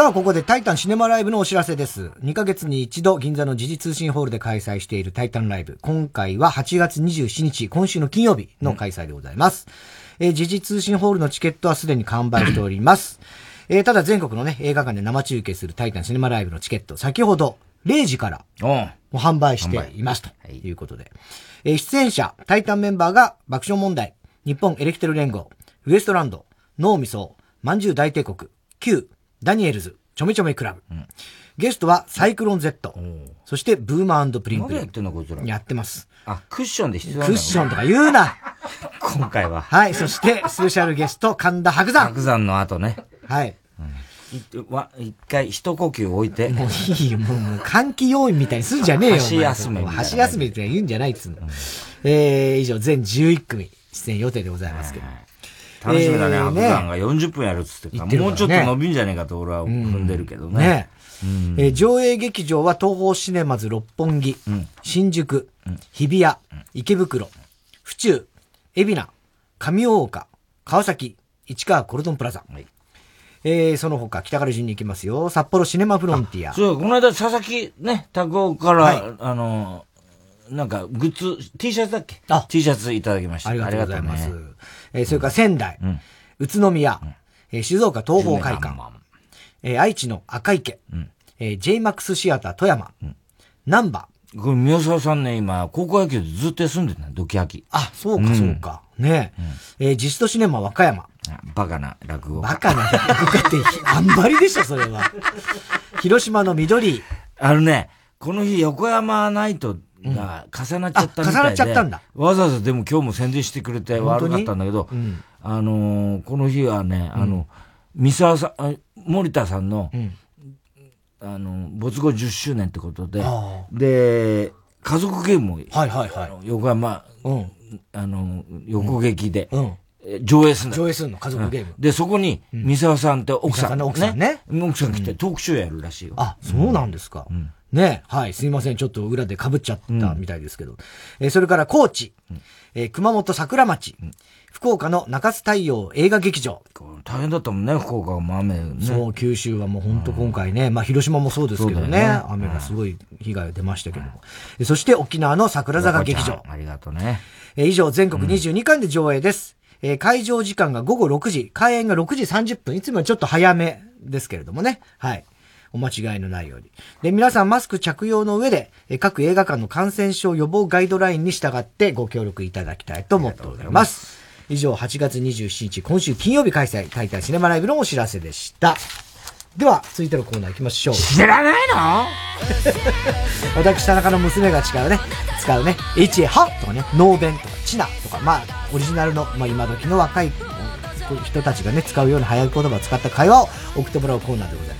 さあ、ここでタイタンシネマライブのお知らせです。2ヶ月に一度銀座の時事通信ホールで開催しているタイタンライブ。今回は8月27日、今週の金曜日の開催でございます。えー時事通信ホールのチケットはすでに完売しております。えーただ全国のね、映画館で生中継するタイタンシネマライブのチケット、先ほど0時から、もう販売していますということで。えー出演者、タイタンメンバーが爆笑問題、日本エレキテル連合、ウエストランド、脳みそ、まんじゅう大帝国、Q、ダニエルズ、ちょめちょめクラブ。ゲストはサイクロン Z、そしてブーマープリンプリン。やってんのこいつらやってます。あ、クッションで必要なクッションとか言うな 今回は。はい、そしてスペシャルゲスト、神田伯山。白山の後ね。はい。いわ一回一呼吸置いて。もういいよ、もう、もう換気要員みたいにすんじゃねえよ。箸休め箸休めって言うんじゃないっつうの。えー、以上、全11組出演予定でございますけど。楽しみだね、えー白山が。40分やるっつってね。もうちょっと伸びんじゃねえかと俺は踏んでるけどね。ね。えー上映劇場は東宝シネマズ六本木、新宿、日比谷、池袋、府中、海老名、上大岡、川崎、市川。コルトンプラザ。えー、その他、北から順に行きますよ。札幌シネマフロンティア。そう、この間佐々木ね、タコから、あの、なんか、グッズ、T シャツだっけ？あ ?T シャツいただきました。ありがとうございます。えーそれから仙台、宇都宮、えー静岡東方会館、えー愛知の赤池、えー JMAX シアター富山、難波。これ、宮沢さんね、今、高校野球でずっと休んでたの、ドキハキ。あ、そうか、そうか。ねえ。えージストシネマ和歌山。バカな落語家。バカな落語家って、あんまりでしょ、それは。広島の緑。あのね、この日、横山ナイトが重なっちゃったみたいで、あ重なっちゃったんだ。わざわざでも今日も宣伝してくれて悪かったんだけど、うんあのーこの日はね、あの、三沢さん、あ森田さんの、あの、没後10周年ってことであ、で、家族ゲームを、はいはいはい。横山、うん。あの、横劇で、うん。え上映するの。上映するの家族ゲーム。うん。で、そこに、三沢さんって奥さん、奥さんね。奥さん来てトークショーやるらしいよ。あ、そうなんですか。ねはい。すいません。ちょっと裏で被っちゃったみたいですけど。えーそれから高知、えー熊本桜町、福岡の中津太陽映画劇場。大変だったもんね、福岡も雨ね。そう、九州はもう本当今回ね、まあ広島もそうですけどね、ね雨がすごい被害が出ましたけども。えそして沖縄の桜坂劇場。ありがとうね。えー以上、全国22巻で上映です。えー会場時間が午後6時、開演が6時30分。いつもよりちょっと早めですけれどもね。はい。お間違いのないように。で、皆さんマスク着用の上で、えー各映画館の感染症予防ガイドラインに従ってご協力いただきたいと思っております。以上、8月27日、今週金曜日開催、タイタイシネマライブのお知らせでした。では、続いてのコーナー行きましょう。知らないの？私、田中の娘が使うね、使うね、HA はとかね、ノーベンとか、チナとか、まあ、オリジナルの、まあ、今時の若い人たちがね、使うような早い言葉を使った会話を送ってもらうコーナーでございます。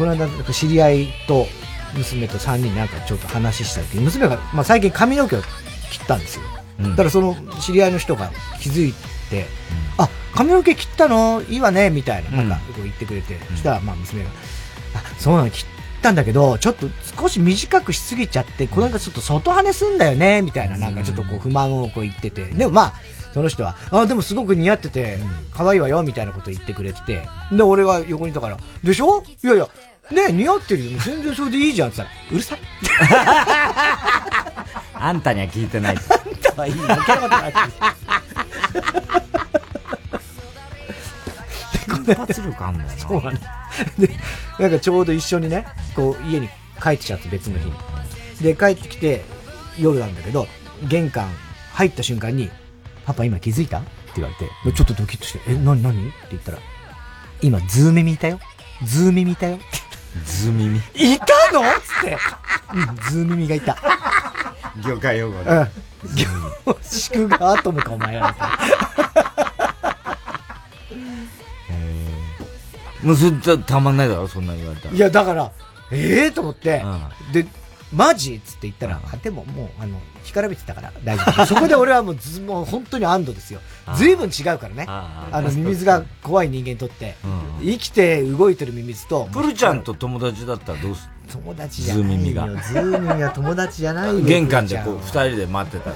この間、知り合いと娘と3人なんかちょっと話した時に、娘が、まあ、最近髪の毛を切ったんですよ。だからその知り合いの人が気づいて、あ、髪の毛切ったの？いいわねみたいな、なんかこう言ってくれて、そしたら、まあ娘が、あ、そうなの、切ったんだけど、ちょっと少し短くしすぎちゃって、これなんかちょっと外跳ねすんだよね、みたいな、なんかちょっとこう不満をこう言ってて、でもまあ、その人は、あ、でもすごく似合ってて、可愛いわよ、みたいなこと言ってくれてて、で、俺が横にいたから、でしょ？いやいや、ね似合ってるよ。全然それでいいじゃんって言ったら、うるさい。あんたには聞いてない。あんたはいいよ。キャラバって一発力あんだよな。そうなんだ。で、なんかちょうど一緒にね、こう家に帰っちゃって別の日に。で、帰ってきて夜なんだけど、玄関入った瞬間に、パパ今気づいた？って言われて、ちょっとドキッとして、え、なになにって言ったら、今ズーミミいたよ。ズーミミいたよ。ズーミミ。いたの？つって。うん、ズーミミがいた。業界用語うん。凝縮がアトムかお前らみたいな。もうそれたたまんないだろ、そんな言われたら。いや、だから、ええー、と思って、で、マジ？っつって言ったら、あ、でももう、あの、干からびてたから大丈夫。そこで俺はもうず、もう本当に安堵ですよ。随分違うからね。ああの、ミミズが怖い人間にとって、生きて動いてるミミズと、プルちゃんと友達だったらどうす友達じゃないよ。ズーミミが。ズーミミは友達じゃないよ。玄関でこう、二人で待ってた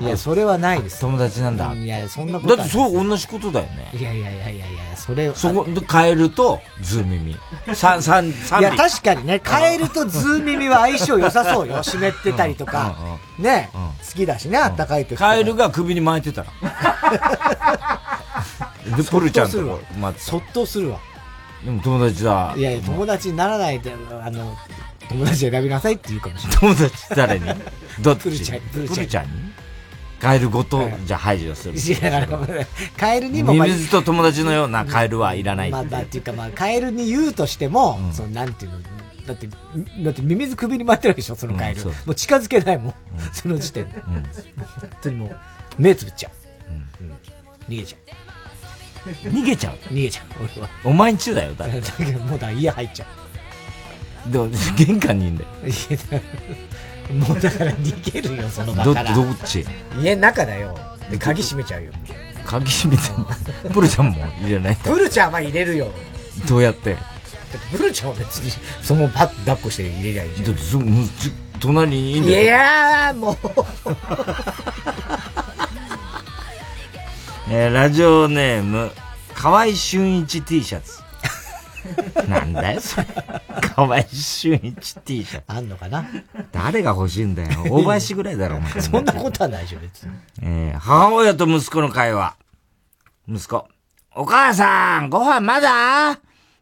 いや、それはないです。友達なんだ。いや、そんなことはだってそう、同じことだよね。いやいやいやいやいや、それそこ、でカエルとズーミミ。三、三、三いや、確かにね、カエルとズーミミは相性良さそうよ。湿ってたりとか。ね、好きだしね、あったかい時。カエルが首に巻いてたら。で、プルちゃんとこ待ってた。そっとするわ。でも友達だ。いやいや、友達にならないで、あの、友達選びなさいって言うかもしれない。友達誰に？どっち？プルちゃん、プルちゃんに？カエルごと、じゃあ排除する。いやだからカエルにも、ミミズと友達のようなカエルはいらないまあ、まあ、っていうか、まあ、カエルに言うとしても、その、なんていうの、だって、だって、ミミズ首に巻いてるでしょ、そのカエル。うんもう近づけないもん、その時点で。本当にもう、目つぶっちゃう。うん逃げちゃう。逃げちゃう逃げちゃう、俺は。お前んちだよ、だって。だけど、もうだ、家入っちゃでも、玄関にいんだよ。もうだから逃げるよ、その場ど、から。どっち？家の中だよ。で、鍵閉めちゃうよ。鍵閉めてんの？プルちゃんも入れない？プルちゃんは入れるよ。どうやって？だってプルちゃんは別に、そのパッと抱っこして入れりゃいいじゃん。だって隣にいいんいだよ。やー、もう。えーラジオネーム、河合俊一 T シャツ。なんだよ、それ。河合俊一 T シャツ。あんのかな？誰が欲しいんだよ。大林ぐらいだろ、お前。そんなことはないでしょ、別に。えー母親と息子の会話。息子。お母さん、ご飯まだ？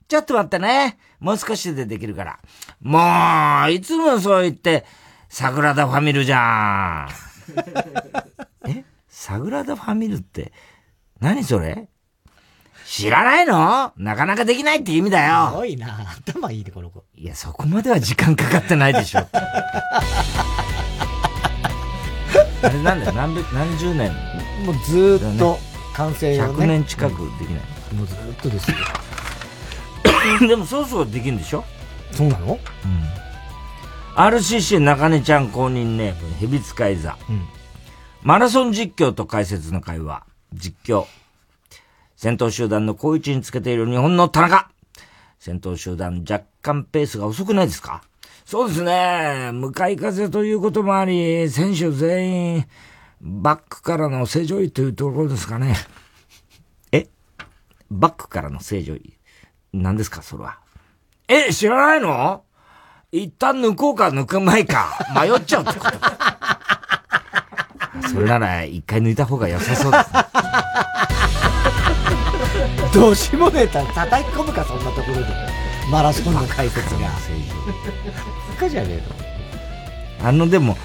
ちょっと待ってね。もう少しでできるから。もう、いつもそう言って、サグラダ・ファミルじゃん。え？サグラダ・ファミルって、何それ？知らないの？なかなかできないって意味だよ。すごいな。頭いいね、この子。いや、そこまでは時間かかってないでしょ。あれなんだよ、何べ何十年？もうずーっと完成をね100年近くできない。もうずーっとですよ。でもそろそろできるんでしょ？そうなの？うん。RCC 中根ちゃん公認ネーム、ヘビ使い座。マラソン実況と解説の会話。実況。先頭集団の好位置につけている日本の田中。先頭集団若干ペースが遅くないですか？そうですね。向かい風ということもあり、選手全員、バックからの正常位というところですかね。え？バックからの正常位何ですかそれは？え、知らないの？一旦抜こうか抜く前か、迷っちゃうってこと。それなら一回抜いた方が良さそうですね。どうしもねえたら叩き込むか、そんなところで。マラソンの解説が。バカじゃねえの。あの、でも、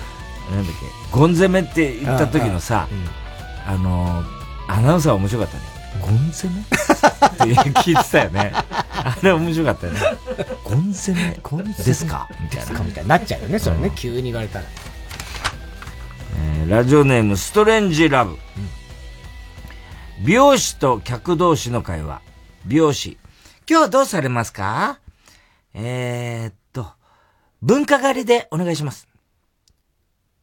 なんだっけ、ゴン攻めって言った時のさ、あの、アナウンサー面白かったね。ゴン攻め？って聞いてたよね。あれ面白かったよね。ゴン攻めですか？みたいな。みたいになっちゃうよね、それね、急に言われたら。えーラジオネームストレンジラブ。美容師と客同士の会話。美容師。今日どうされますか？えー、っと、文化狩りでお願いします。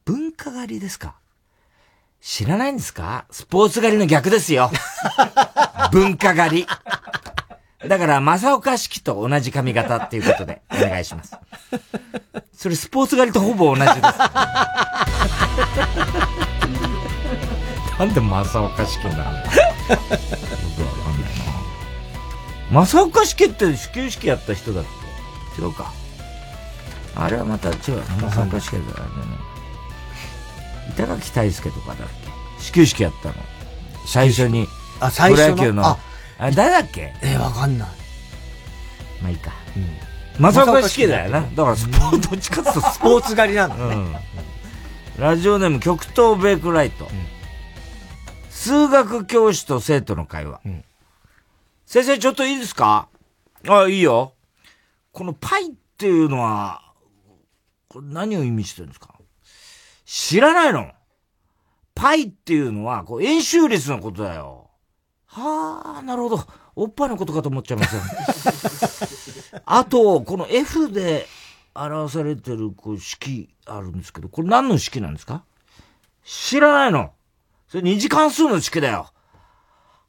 文化狩りですか？知らないんですか？スポーツ狩りの逆ですよ。文化狩り。だから、正岡式と同じ髪型っていうことでお願いします。それスポーツ狩りとほぼ同じです。なんで正岡式なんないな。正岡式って始球式やった人だっけ？違うか。あれはまた違う。正岡式だからね。板垣大輔とかだっけ？始球式やったの。最初に。あ最初の？プロ野球の。ああ、誰だっけ？えー、わかんない。まあいいか。正岡式だよな。だからスポーツ、どっちかっていうとスポーツ狩りなんだね。うんラジオネーム極東ベイクライト。数学教師と生徒の会話。先生ちょっといいですか？あ、いいよ。このパイっていうのは、これ何を意味してるんですか？知らないのパイっていうのは、こう、円周率のことだよ。はあ、なるほど。おっぱいのことかと思っちゃいますよ。あと、この F で表されてるこう式あるんですけど、これ何の式なんですか？知らないの。それ二次関数の式だよ。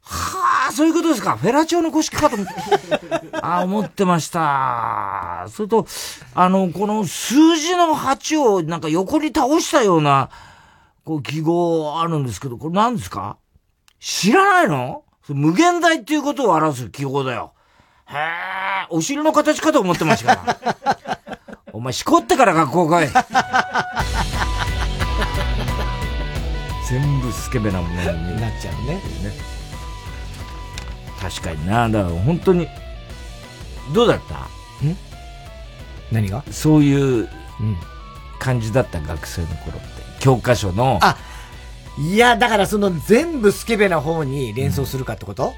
はあ、そういうことですか。フェラチオの公式かと思って。ああ、思ってました。それと、あの、この数字の8をなんか横に倒したような、こう記号あるんですけど、これ何ですか？知らないの？無限大っていうことを表す記号だよ。へえ、お尻の形かと思ってましたから。お前、しこってから学校来い。全部スケベなものになっちゃうね。確かにな。だから本当に、どうだった？何が？そういう感じだった学生の頃って。教科書の、あ、いや、だからその全部スケベな方に連想するかってこと、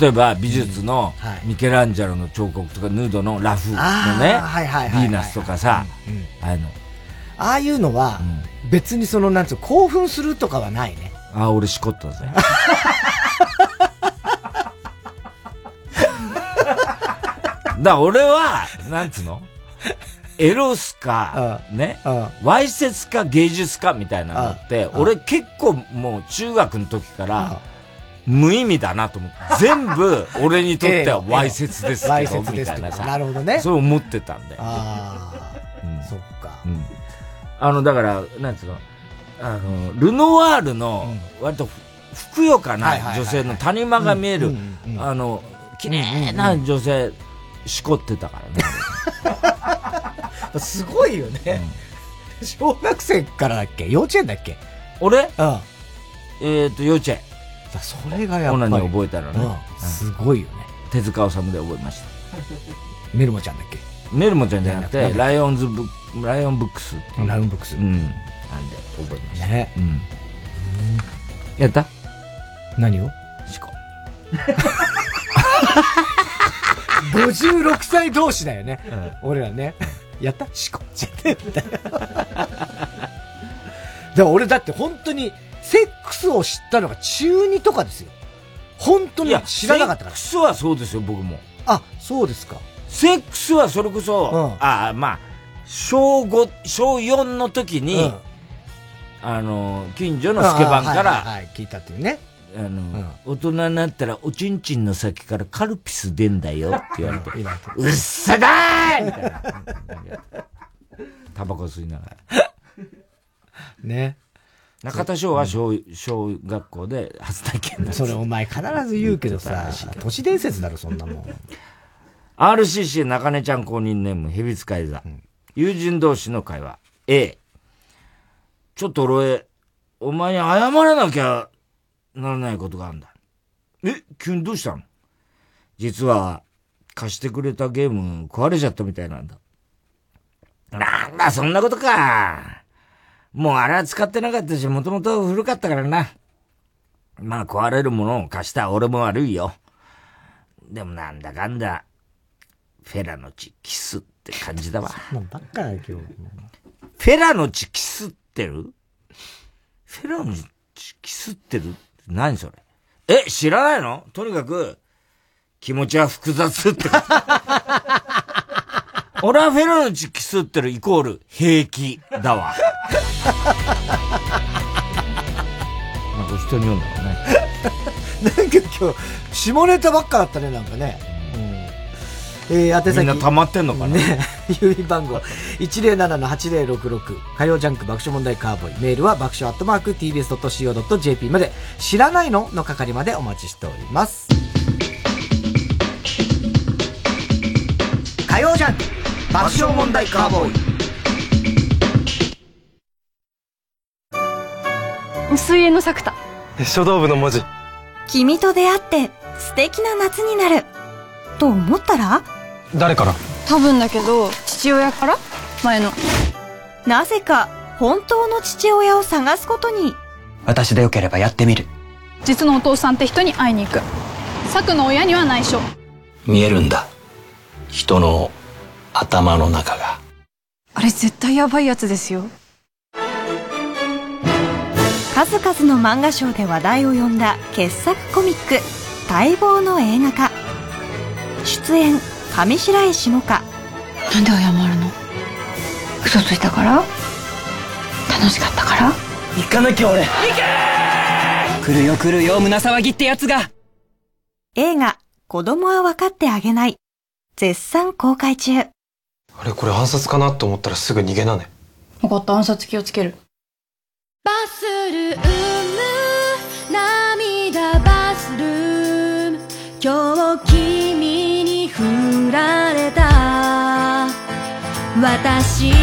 例えば美術のミケランジェロの彫刻とかヌードのラフのね、はいはいはいはいヴィーナスとかさ、ああいうの。ああいうのは、別にその、なんつうの興奮するとかはないね。ああ、俺しこったぜ。だから俺は、なんつうの？エロスか、ね、わいせつか芸術かみたいなのって、俺結構もう中学の時から、無意味だなと思って、全部俺にとってはわいせつですけど、みたいなさ。なるほどね。そう思ってたんだよ。ああ、そっか。うん。あの、だから、なんつうの、あの、ルノワールの、割とふくよかな女性の谷間が見えるあの、綺麗な女性、しこってたからね。すごいよね。小学生からだっけ？幼稚園だっけ？俺？うん。えっと、幼稚園。それがやっぱり。オナニー覚えたらね。うんすごいよね。手塚治虫で覚えました。メルモちゃんだっけ？メルモちゃんじゃなくて、ライオンズブッライオンブックス。ライオンブックス。うん。なんで覚えました。ね。うん。やった？何を？シコ。56歳同士だよね。俺らね。やった？しこちって。だから俺だって本当に、セックスを知ったのが中2とかですよ。本当に知らなかったから。セックスはそうですよ、僕も。あ、そうですか。セックスはそれこそ、あまあ、小5、小4の時に、うんあの、近所のスケバンから、はいはい聞いたっていうね。あの、大人になったらおちんちんの先からカルピス出んだよって 言われて、うっさだーみたいな。タバコ吸いながら。ね。中田翔は小、小学校で初体験なんですそれお前必ず言うけどさ、都市伝説だろ、そんなもん。RCC 中根ちゃん公認ネーム、ヘビ使い座。友人同士の会話。A。ちょっと俺、お前に謝らなきゃならないことがあるんだ。え、急にどうしたの？実は、貸してくれたゲーム壊れちゃったみたいなんだ。なんだ、そんなことか。もうあれは使ってなかったし、もともと古かったからな。まあ壊れるものを貸した俺も悪いよ。でもなんだかんだ、フェラの血キスって感じだわ。なんばっかだよ、今日。フェラの血キスってる？フェラの血キスってる？何それ？え、知らないの？とにかく、気持ちは複雑って。俺はフェラの血キスってるイコール平気だわ。なんか人に言うんだろうね。なんか今日、下ネタばっかだったね、なんかね。うん。えー、宛先。みんな溜まってんのかな？ね。郵便番号、107-8066。火曜ジャンク爆笑問題カーボーイ。メールは爆笑アットマーク tbs.co.jp まで、知らないのの係までお待ちしております。火曜ジャンク爆笑問題カーボーイ。水泳の作田書道部の文字。君と出会って素敵な夏になる。と思ったら？誰から？多分だけど父親から？前のなぜか本当の父親を探すことに。私でよければやってみる。実のお父さんって人に会いに行く作の親には内緒見えるんだ。人の頭の中が。あれ絶対やばいやつですよ数々の漫画賞で話題を呼んだ傑作コミック待望の映画化出演上白石萌歌なんで謝るの？嘘ついたから？楽しかったから？行かなきゃ俺。来るよ来るよ胸騒ぎってやつが。映画子供は分かってあげない。絶賛公開中。あれこれ暗殺かなと思ったらすぐ逃げなね。分かった。暗殺気をつける。バスル私もう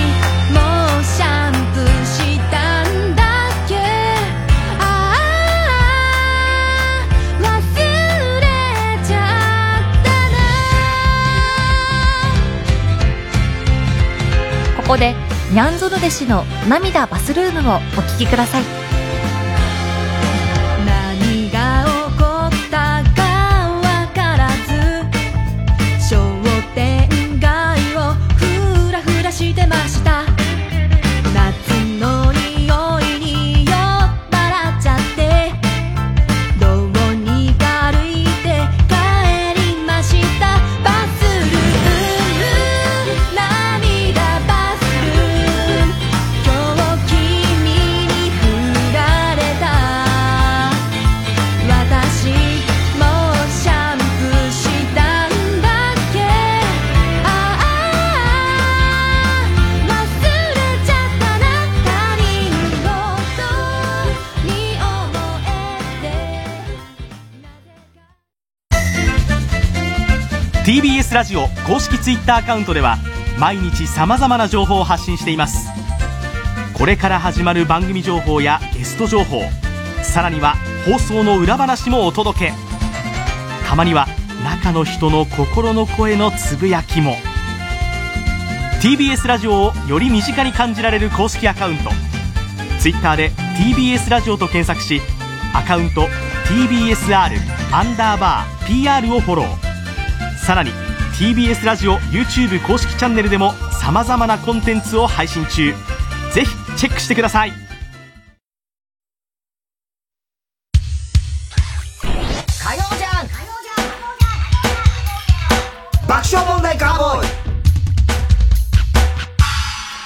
シャンプーしたんだっけ？ああ忘れちゃったな。ここでニャンゾル弟子の涙バスルームをお聴きください。ラジオ公式 Twitter アカウントでは毎日様々な情報を発信しています。これから始まる番組情報やゲスト情報さらには放送の裏話もお届け。たまには中の人の心の声のつぶやきも。TBS ラジオをより身近に感じられる公式アカウント。Twitter で TBS ラジオと検索しアカウント TBSR アンダーバー PR をフォロー。さらに TBS ラジオ YouTube 公式チャンネルでも様々なコンテンツを配信中。ぜひチェックしてください。火曜じゃん。爆笑問題カーボーイ。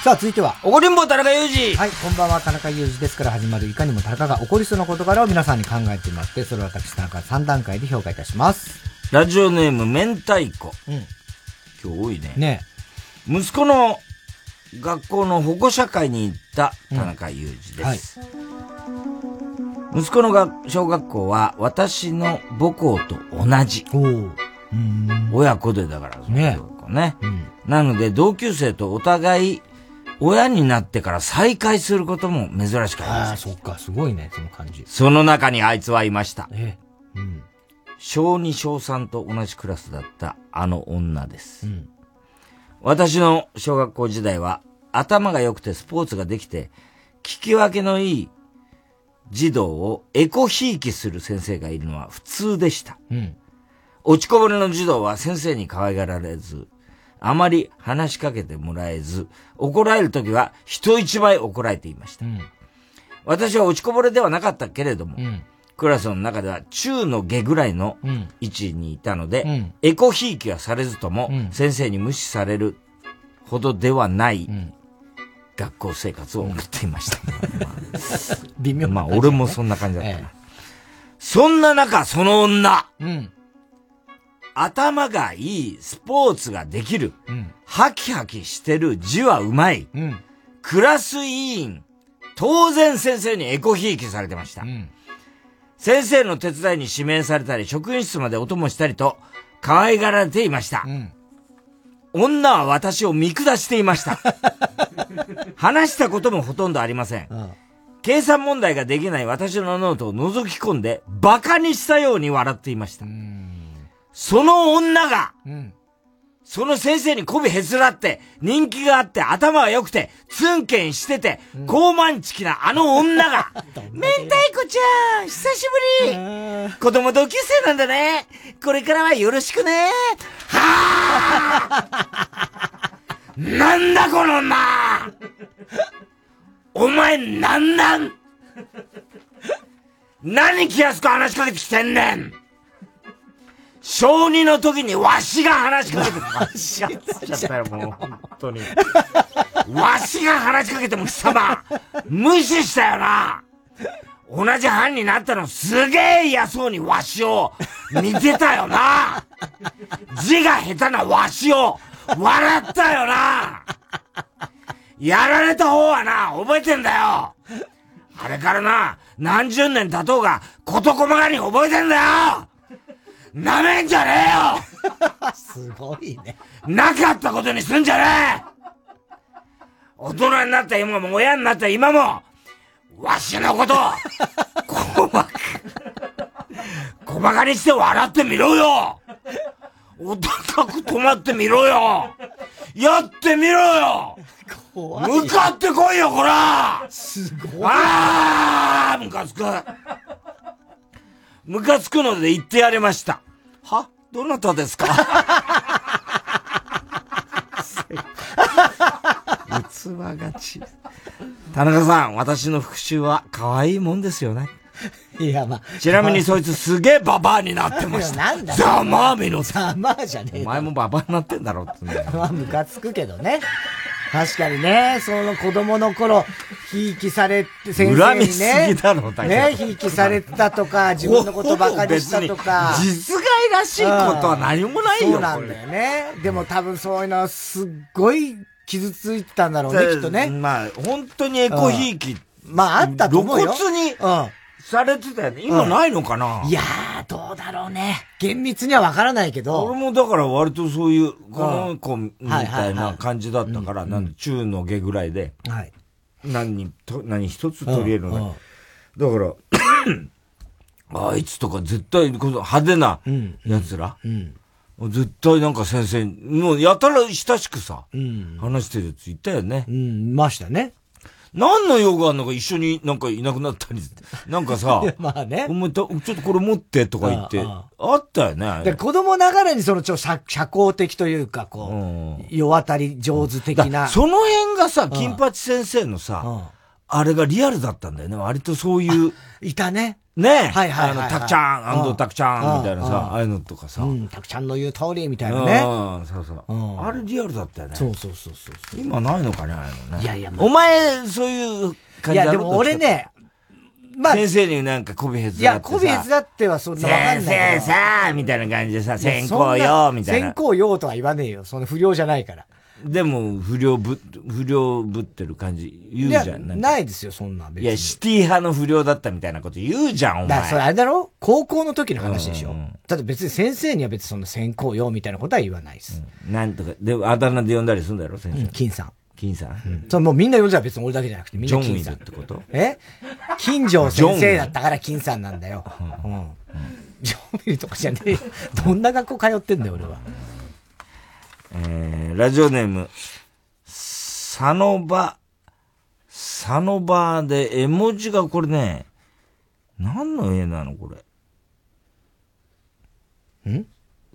さあ、続いては。怒りんぼ田中裕二。はい、こんばんは、田中裕二ですから始まる、いかにも田中が起こりそうな事柄を皆さんに考えてもらって、それを私、田中3段階で評価いたします。ラジオネーム、明太子。うん。今日多いね。ね息子の学校の保護者会に行った田中裕二です。息子のが小学校は私の母校と同じ。親子でだから、ね。ね。なので同級生とお互い親になってから再会することも珍しくありません。ああ、そっか、すごいね、その感じ。その中にあいつはいました。ええ。うん。小2小3と同じクラスだったあの女です。私の小学校時代は頭が良くてスポーツができて聞き分けのいい児童をエコひいきする先生がいるのは普通でした。うん。落ちこぼれの児童は先生に可愛がられず、あまり話しかけてもらえず、怒られるときは人一倍怒られていました。私は落ちこぼれではなかったけれども、クラスの中では中の下ぐらいの位置にいたので、エコひいきはされずとも、先生に無視されるほどではない、学校生活を送っていました。微妙まあ、俺もそんな感じだったな。そんな中、その女、頭がいい、スポーツができる、ハキハキしてる、字はうまい、クラス委員、当然先生にエコひいきされてました。先生の手伝いに指名されたり、職員室までお供したりと、可愛がられていました。女は私を見下していました。話したこともほとんどありません。計算問題ができない私のノートを覗き込んで、馬鹿にしたように笑っていました。その女が、その先生に媚びへつらって、人気があって、頭が良くて、ツンケンしてて、高慢チキなあの女が、明太子ちゃん、久しぶり。子供同級生なんだね。これからはよろしくね。はあなんだこの女。お前なんなん？何気安く話しかけてきてんねん小二の時にわしが話しかけて、わしが。ちゃったよ、もう、本当に。わしが話しかけても貴様、無視したよな。同じ班になったのすげえ嫌そうにわしを見てたよな。字が下手なわしを笑ったよな。やられた方はな、覚えてんだよ。あれからな、何十年経とうが、事細かに覚えてんだよなめんじゃねえよ！すごいね。なかったことにすんじゃねえ！大人になった今も親になった今も、わしのこと、細かく、細かにして笑ってみろよ！お高く止まってみろよ！やってみろよ！向かってこいよ、こら！すごい。ああムカつくムカつくので言ってやりました。は？どなたですか？器がち。田中さん、私の復讐は可愛いもんですよね。いや、まあ。ちなみにそいつすげえババアになってました。なんだざまあみろ。ざまあじゃねえお前もババアになってんだろってね。まあ、ムカつくけどね。確かにね、その子供の頃、ひいきされて、先生恨みすにね。ぎだろ大ね、体ひいきされたとか、自分のことばかにしたとか。実害らしいことは何もないよそうなんだよね。でも多分そういうのはすっごい傷ついてたんだろうね、きっとね。まあ、本当にエコひいき。まあ、あったと思うよ。露骨にされてたよね。今ないのかな、いやー、どううだろうね。厳密にはわからないけど。俺もだから割とそういう、この子みたいな感じだったから、なんで中の下ぐらいで、はい。何に、と何一つ取り入れるのね。だから、あいつとか絶対、この派手な奴ら、絶対なんか先生、もうやたら親しくさ、話してるやついたよね。うん、いましたね。何の用があるのか一緒になんかいなくなったり、なんかさ まあね。お前たちょっとこれ持ってとか言って、ああったよね。で子供ながらにそのちょ社社交的というか、こう、世渡り上手的な。その辺がさ、金八先生のさ、あれがリアルだったんだよね。割とそういう。いたね。ねはいはいはいはいあの、たくちゃん、安藤たくちゃんみたいなうんさ、ああいうのとかさ。うん、たくちゃんの言う通りみたいなね。うんそうそう。あれリアルだったよね。そうそうそうそう。今ないのかね、ああいうのね。いやいやお前、そういう感じいや、でも俺ね、まあ、先生になんかこびへついや、だってさ。こびへつだってはそんなわかんない先。生さ、みたいな感じでさ、いや先行よ、みたいな先。行よとは言わねえよ。その不良じゃないから。でも、不良ぶ、不良ぶってる感じ言うじゃん。なないですよ、そんな別に。いや、シティ派の不良だったみたいなこと言うじゃん、おだからそれ前。あれだろ？高校の時の話でしょ？だって別に先生には別にそんな先行よみたいなことは言わないです。なんとか、で、あだ名で呼んだりするんだろ、先生。金さん。金さん。それもうみんな呼んじゃう別に俺だけじゃなくてみんジョンウィな金さん。ルってこと？え？金城先生だったから金さんなんだよ。うん。ジョンウィルとかじゃねえよ。どんな学校通ってんだよ、俺は。えー、ラジオネーム、サノバ、サノバで絵文字がこれね、何の絵なのこれ。ん？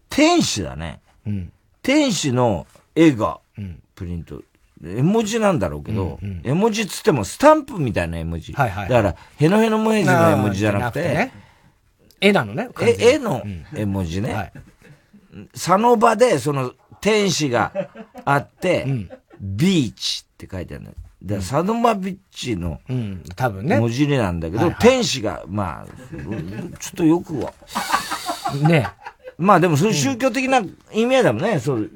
天使だね。うん。天使の絵が、プリント。絵文字なんだろうけど、絵文字っつってもスタンプみたいな絵文字。はいはいだから、ヘノヘノモヘジの絵文字じゃなくて、ね。絵なのね。絵の絵文字ね。その場で、その、天使があって、ビーチって書いてあるの。だからサドマビッチのうん、多分ね。文字入れなんだけど、はいはい天使が、まあ、ちょっとよくは。ねまあでもそういう宗教的な意味合いだもんね。そう、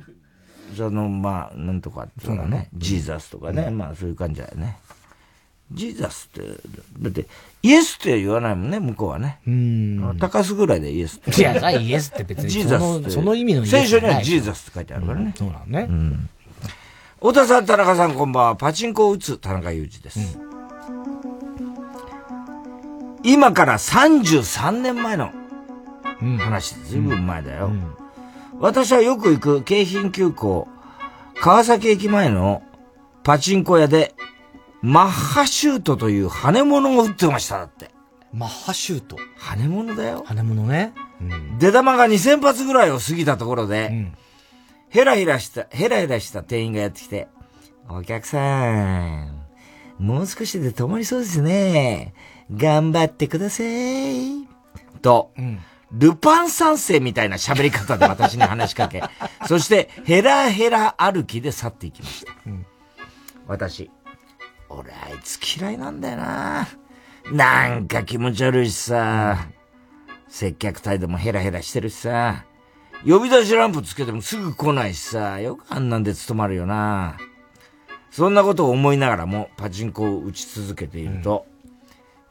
その、まあ、なんとか、そうだね。ジーザスとかね。まあそういう感じだよね。ジーザスって、だって、イエスって言わないもんね、向こうはね。うん。高須ぐらいでイエスって。いやだイエスって別にジーザスって。その意味のイエス聖書にはジーザスって書いてあるからね。そうなのね。うん。太田さん、田中さん、こんばんは。パチンコを打つ田中裕二です。今から33年前の話、ずいぶん前だよ。私はよく行く京浜急行、川崎駅前のパチンコ屋で、マッハシュートという羽物を打ってました、だって。マッハシュート羽物だよ。羽物ね。出玉が2000発ぐらいを過ぎたところで、ヘラヘラした、ヘラヘラした店員がやってきて、お客さん、もう少しで止まりそうですね。頑張ってください。と、ルパン三世みたいな喋り方で私に話しかけ、そしてヘラヘラ歩きで去っていきました。私、俺あいつ嫌いなんだよな。なんか気持ち悪いしさ、接客態度もヘラヘラしてるしさ、呼び出しランプつけてもすぐ来ないしさ、よくあんなんで務まるよな。そんなことを思いながらもパチンコを打ち続けていると、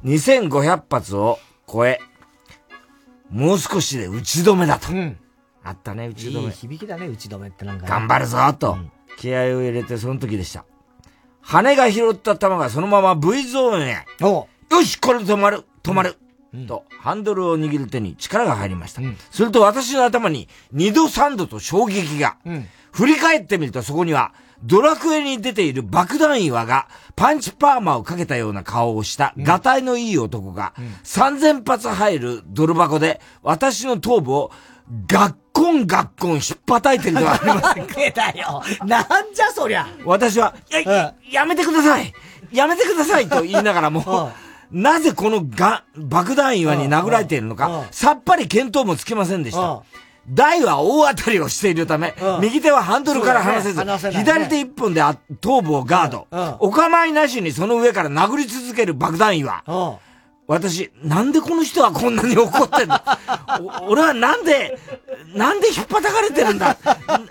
2500発を超え、もう少しで打ち止めだと。あったね、打ち止め。いい響きだね、打ち止めってなんかね。頑張るぞと、気合を入れてその時でした。羽が拾った球がそのまま V ゾーンへ。よし、これで止まる。止まる、と、ハンドルを握る手に力が入りました。すると私の頭に二度三度と衝撃が。振り返ってみるとそこには、ドラクエに出ている爆弾岩が、パンチパーマをかけたような顔をした、ガタイのいい男が、3000発入るドル箱で、私の頭部を、ガッコンガッコン引っ叩いてるではありません。か。だよ。なんじゃそりゃ。私は、や、やめてください。やめてくださいと言いながらも、なぜこのが爆弾岩に殴られているのか、さっぱり見当もつきませんでした。台は大当たりをしているため、右手はハンドルから離せず、ね。離せね。左手一本であ頭部をガード、お構いなしにその上から殴り続ける爆弾岩。私、なんでこの人はこんなに怒ってんの？お俺はなんで、なんで引っ叩かれてるんだ？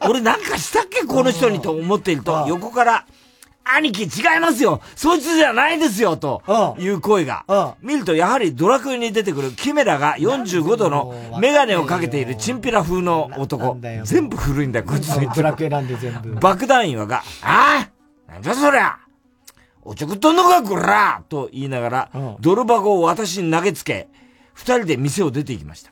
俺なんかしたっけ？この人にと思っていると、横から、兄貴違いますよ。そいつじゃないですよという声が。見るとやはりドラクエに出てくるキメラが45度のメガネをかけているチンピラ風の男。全部古いんだよ、こいつ。ドラクエなんで全部。爆弾岩が、ああなんだそりゃおちょくっとんのかこらと言いながら、泥箱を私に投げつけ、二人で店を出て行きました。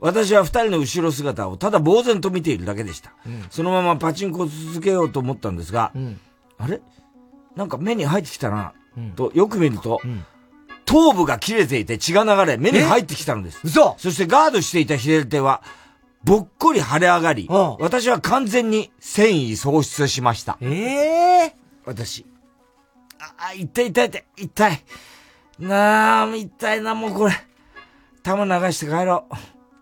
私は二人の後ろ姿をただ呆然と見ているだけでした。うん、そのままパチンコを続けようと思ったんですが、うん、あれ？なんか目に入ってきたな、うん、とよく見ると、頭部が切れていて血が流れ目に入ってきたのです。嘘！そしてガードしていた左手は、ぼっこり腫れ上がり、私は完全に繊維喪失しました。ええー、私。あ、痛い痛い痛い、痛い。なあ、痛いな、もうこれ。玉流して帰ろ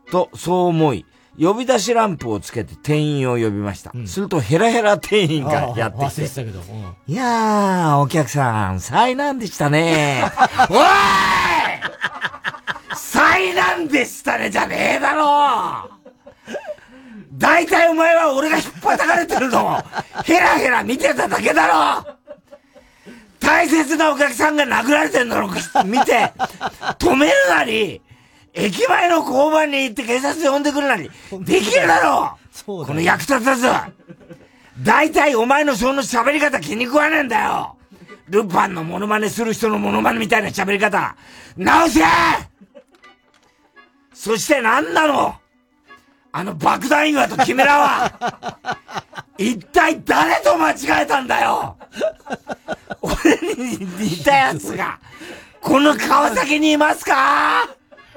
う。と、そう思い、呼び出しランプをつけて店員を呼びました。うん、するとヘラヘラ店員がやってきて。てうん、いやー、お客さん、災難でしたね。おい災難でしたねじゃねえだろ大体お前は俺が引っ張かれてるのヘラヘラ見てただけだろ。大切なお客さんが殴られてんの見て、止めるなり、駅前の交番に行って警察呼んでくるなり、できるだろう。この役立たず。大体お前のその喋り方気に食わねえんだよ。ルパンのモノマネする人のモノマネみたいな喋り方。直せ。そして何なの？あの爆弾岩とキメラは 一体誰と間違えたんだよ？俺に似た奴がこの川崎にいますか？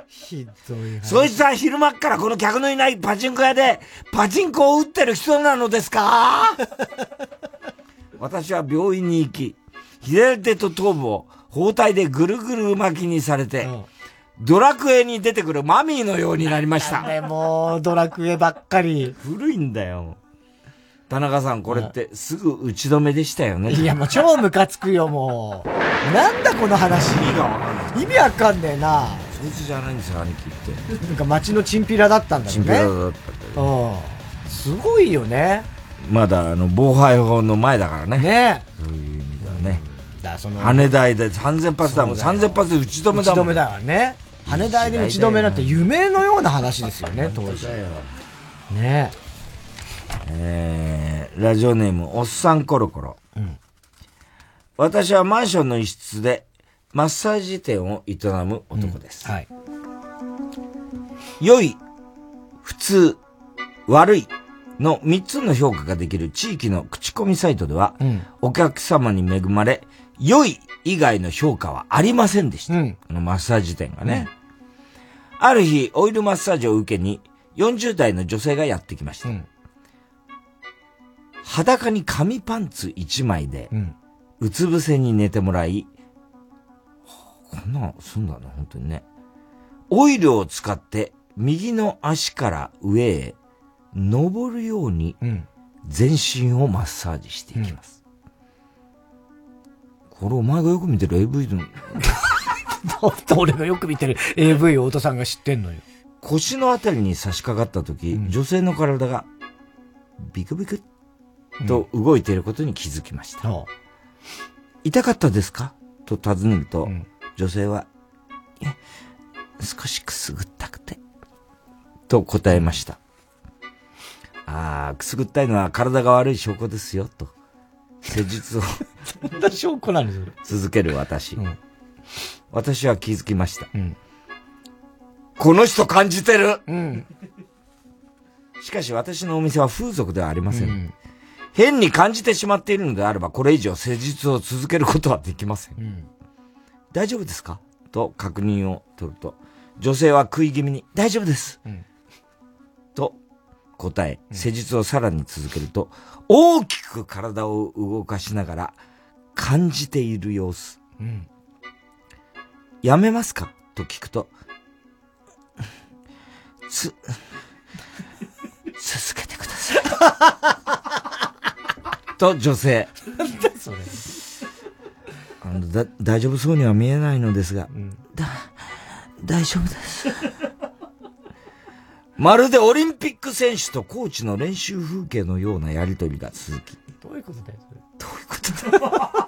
ひどいそいつは昼間っからこの客のいないパチンコ屋でパチンコを打ってる人なのですか？私は病院に行き、左手と頭部を包帯でぐるぐる巻きにされて、うん、ドラクエに出てくるマミーのようになりました。でもドラクエばっかり。古いんだよ。田中さん、これってすぐ打ち止めでしたよね。いや、もう超ムカつくよ、もう。なんだこの話。意味がわかんない。意味わかんねえな。そいつじゃないんですよ、兄貴って。なんか街のチンピラだったんだよね。チンピラだったうん。すごいよね。まだ、あの、防犯法の前だからね。ねそういう意味だね。だその。羽台で3000発だもん。3000発で打ち止めだもん。打ち止めだからね。羽台で打ち止めなんて夢のような話ですよね、当時。ねえー、ラジオネーム、おっさんコロコロ。うん、私はマンションの一室でマッサージ店を営む男です。うん、はい。良い、普通、悪いの3つの評価ができる地域の口コミサイトでは、うん、お客様に恵まれ、良い以外の評価はありませんでした。うん、このマッサージ店がね。うん、ある日、オイルマッサージを受けに、40代の女性がやってきました。裸に紙パンツ1枚で、うつ伏せに寝てもらい、こんなんすんだね、本当にね。オイルを使って右の足から上へ登るように全身をマッサージしていきます。うん、これお前がよく見てる AV の。俺がよく見てる AV を太田さんが知ってんのよ。腰のあたりに差し掛かった時、うん、女性の体がビクビクと動いていることに気づきました。うん、痛かったですか？と尋ねると、うん女性は、少しくすぐったくて、と答えました。ああ、くすぐったいのは体が悪い証拠ですよ、と。施術を そんな証拠なんです続ける私、うん。私は気づきました。うん、この人感じてる、うん、しかし私のお店は風俗ではありません。うん、変に感じてしまっているのであれば、これ以上施術を続けることはできません。うん大丈夫ですか？と確認を取ると、女性は食い気味に、大丈夫です。うん、と答え、施術をさらに続けると、大きく体を動かしながら感じている様子。うん、やめますか？と聞くと、つ、続けてください。と女性。なんだそれ。あのだ大丈夫そうには見えないのですが、うん、だ、大丈夫です。まるでオリンピック選手とコーチの練習風景のようなやりとりが続き、どういうことだよ、それ。どういうこ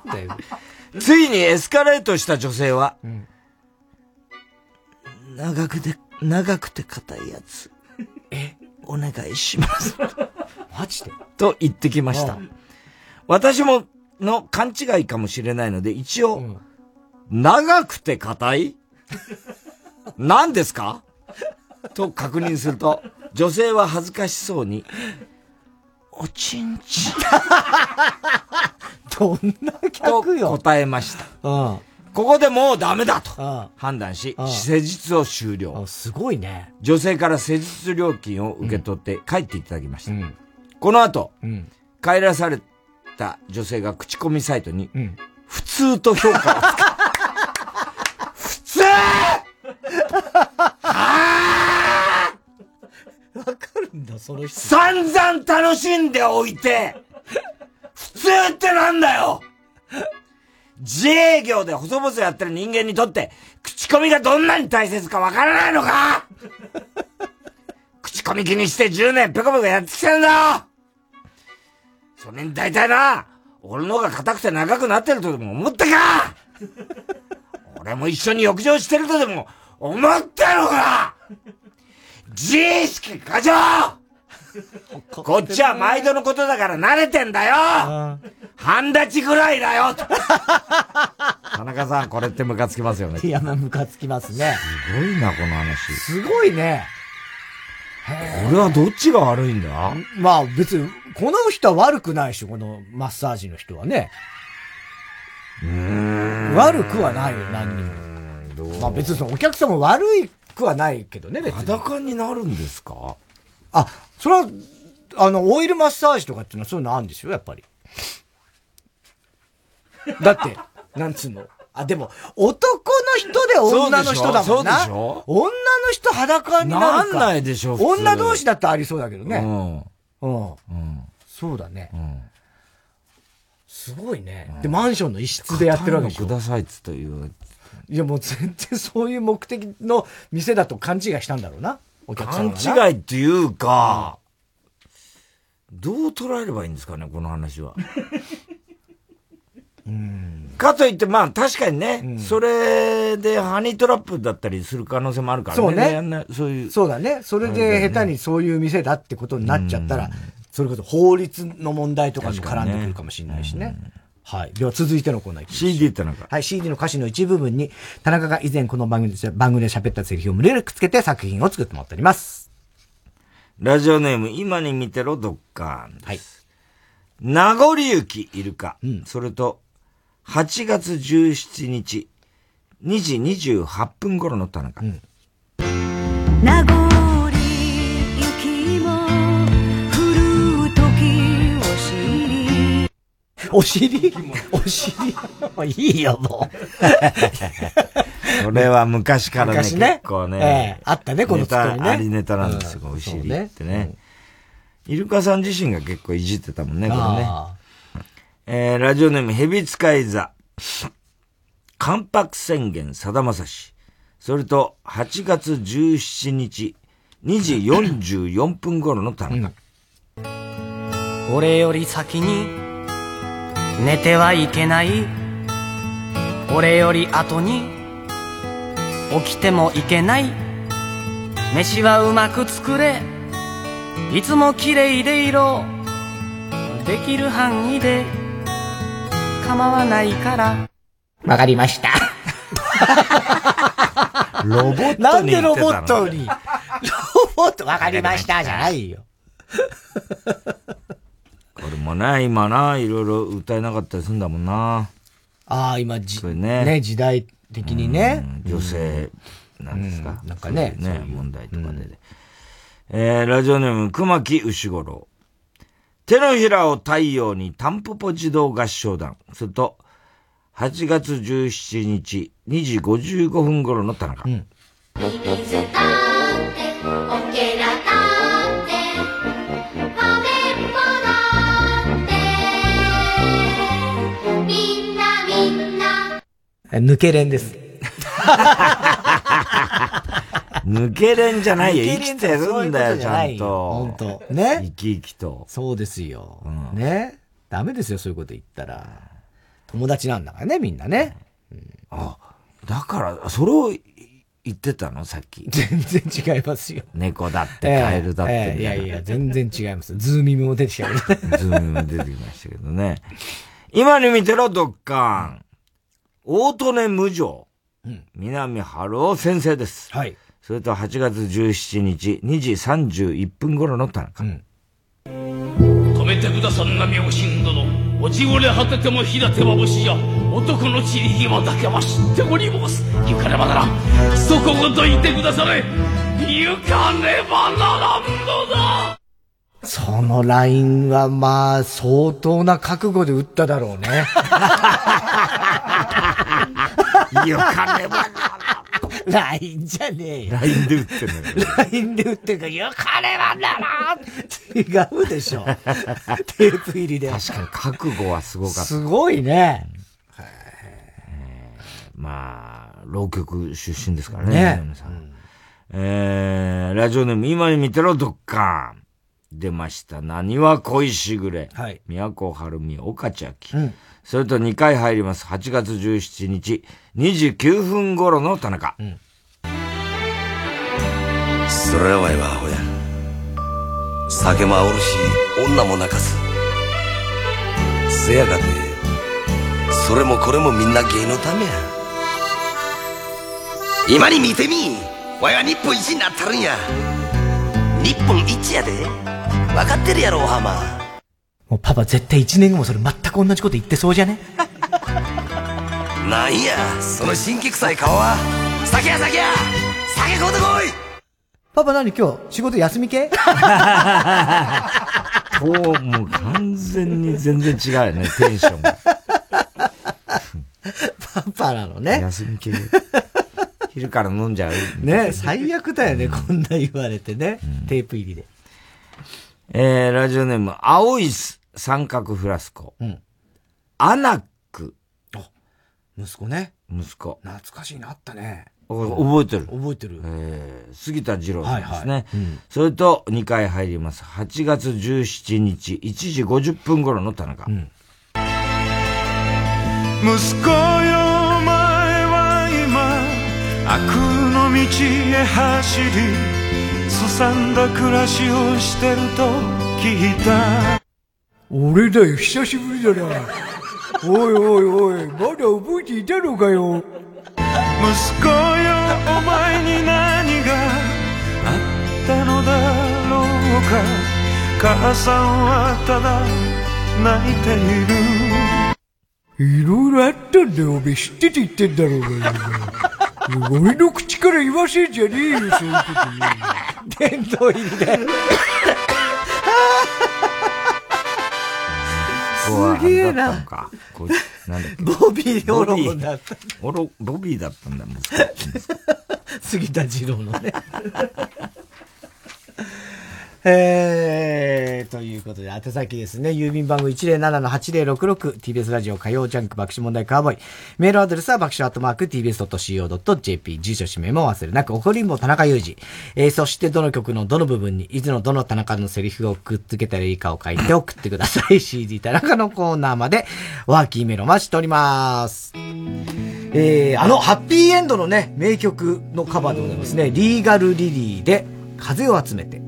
とだよ。ついにエスカレートした女性は、長くて、長くて硬いやつ。え？お願いします。マジで？と言ってきましたうん。私も、の勘違いかもしれないので、一応、長くて硬い？何ですか？と確認すると、女性は恥ずかしそうに、おちんちん。どんな客よ。と答えました。うん。ここでもうダメだと判断し、うん施術を終了。すごいね。女性から施術料金を受け取って帰っていただきました。この後、うん。帰らされた女性が口コミサイトに、普通と評価をつけ、普通わかるんだ、その人。散々楽しんでおいて、普通ってなんだよ自営業で細々やってる人間にとって、口コミがどんなに大切かわからないのか？口コミ気にして10年ペコペコやってきてんだよ！それに大体な、俺の方が硬くて長くなってるとでも思ったか？俺も一緒に浴場してるとでも思ったのか？自意識過剰 こっちは毎度のことだから慣れてんだよ半立ちぐらいだよと 田中さん、これってムカつきますよね。いや、まあ、ムカつきますね。すごいな、この話。すごいね。これはどっちが悪いんだ？まあ別に、この人は悪くないし、このマッサージの人はね。悪くはないよ、何にも。まあ別にそのお客さんも悪くはないけどね、別に。裸になるんですか？あ、それは、あの、オイルマッサージとかっていうのはそういうのあるんですよ、やっぱり。だって、なんつうの。あ、でも、男の人で女の人だもんな。女の人裸になるか。なんないでしょ女同士だったらありそうだけどね。うん。うん。そうだね。すごいね。で、マンションの一室でやってるわけでしょ。くださいっつって言う。いや、もう全然そういう目的の店だと勘違いしたんだろうな。お客さん勘。違いっていうか、どう捉えればいいんですかね、この話は。かといって、まあ確かにね、それでハニートラップだったりする可能性もあるからね。そうねそういう。そうだね。それで下手にそういう店だってことになっちゃったら、それこそ法律の問題とかに絡んでくるかもしれないしね。はい。では続いてのコーナーいきましょう CD ってなんか？はい、CD の歌詞の一部分に、田中が以前この番組で番組で喋ったセリフを無理やりくっつけて作品を作ってもらっております。ラジオネーム、今に見てろ、ドッカーンです。名残雪いるか、それと、8月17日、2時28分頃の田中。名残お尻お尻 いいよ、もう。これは昔からね、昔ね結構ね、ええあったねこのツッコミねネタありネタなんですよ、うんお尻ってね。イルカさん自身が結構いじってたもんね、これねあ。えー、ラジオネーム、ヘビ使い座。関白宣言、さだまさし。それと、8月17日、2時44分頃の田中。俺より先に寝てはいけない。俺より後に起きてもいけない。飯はうまく作れ。いつも綺麗でいろ。できる範囲で。構わないから。わかりました。ロボットに言ってたの。なんでロボットに？ロボット。わかりましたじゃないよ。これもね、今な、いろいろ歌えなかったりするんだもんな。ああ、今じ、ねね、時代的にね。女性、なんですか。うんなんかねそういうそういう問題とかで、えー、ラジオネーム、熊木牛五郎。手のひらを太陽にタンポポ児童合唱団。それと、8月17日、2時55分頃の田中。みん抜けれんです。抜けれんじゃないよ。生きてるんだよ、ちゃんと。本当ね。生き生きと。そうですよ。ね。ダメですよ、そういうこと言ったら。友達なんだからね、みんなね。あ、だから、それを言ってたのさっき。全然違いますよ。猫だって、カエルだって、ええいやいや、全然違います。ズーミムも出てきたよね。ズーミム出てきましたけどね。今に見てろ、ドッカン。大利根無常。南春夫先生です。はい。それと8月17日、2時31分頃の田中。止めてくださんな妙心殿落ちごれ果てても火立てまぶしや男の散り際だけは知っております行かねばならんそこごといてくだされ行かねばならんのだそのラインはまあ、相当な覚悟で打っただろうね。よかねばラインじゃねえよ。ラインで打ってんのよ。ラインで打ってるから、よかねばならん違うでしょ。テープ入りで。確かに覚悟はすごかった。すごいね。まあ、浪曲出身ですからね。ね南さんえー、ラジオネーム、今に見てろ、どっか。出ました。何は恋しぐれ。はい。宮古晴美、岡千秋。うんそれと2回入ります。8月17日、29分頃の田中。それはわいはアホや。酒もあおるし女も泣かす。せやがてそれもこれもみんな芸のためや。今に見てみわいは日本一になったるんや。日本一やで。分かってるやろお浜もうパパ絶対1年後もそれ全く同じこと言ってそうじゃね？なんやその神気臭い顔は酒や酒や酒買うてこいパパ何今日仕事休み系？と、もう完全に全然違うよね、テンションが。パパなのね。休み系。昼から飲んじゃう。ね最悪だよね、こんな言われてね。テープ入りで。えー、ラジオネーム、青い三角フラスコ。アナック。息子ね。息子。懐かしいなあったね。覚えてる覚えてる。えー、杉田二郎さんですね。はいはいうんそれと2回入ります。8月17日、1時50分頃の田中。息子よお前は今悪の道へ走りすさんだ暮らしをしてると聞いた俺だよ、久しぶりだな。おいおいおい、まだ覚えていたのかよ。息子よお前に何があったのだろうか母さんはただ泣いているいろいろあったんだよ、おめえ知ってて言ってんだろうがよ。俺の口から言わせんじゃねえよ、そういうことよ。殿堂入りで。ここはすげえなあれだったのか。なんだっけボビーオロゴンだった。ボビーボビーだったんだ、息子。杉田二郎のね。えー、ということで、宛先ですね。郵便番号 107-8066TBS ラジオ火曜ジャンク爆笑問題カーボーイ。メールアドレスは爆笑アットマーク TBS.CO.JP。住所氏名も忘れなく、怒りんぼ田中裕二。えー、そしてどの曲のどの部分に、いつのどの田中のセリフをくっつけたらいいかを書いて送ってください。CD 田中のコーナーまで、ワーキーメロ待ちしております。えー、あの、ハッピーエンドのね、名曲のカバーでございますね。リーガルリリーで、風を集めて。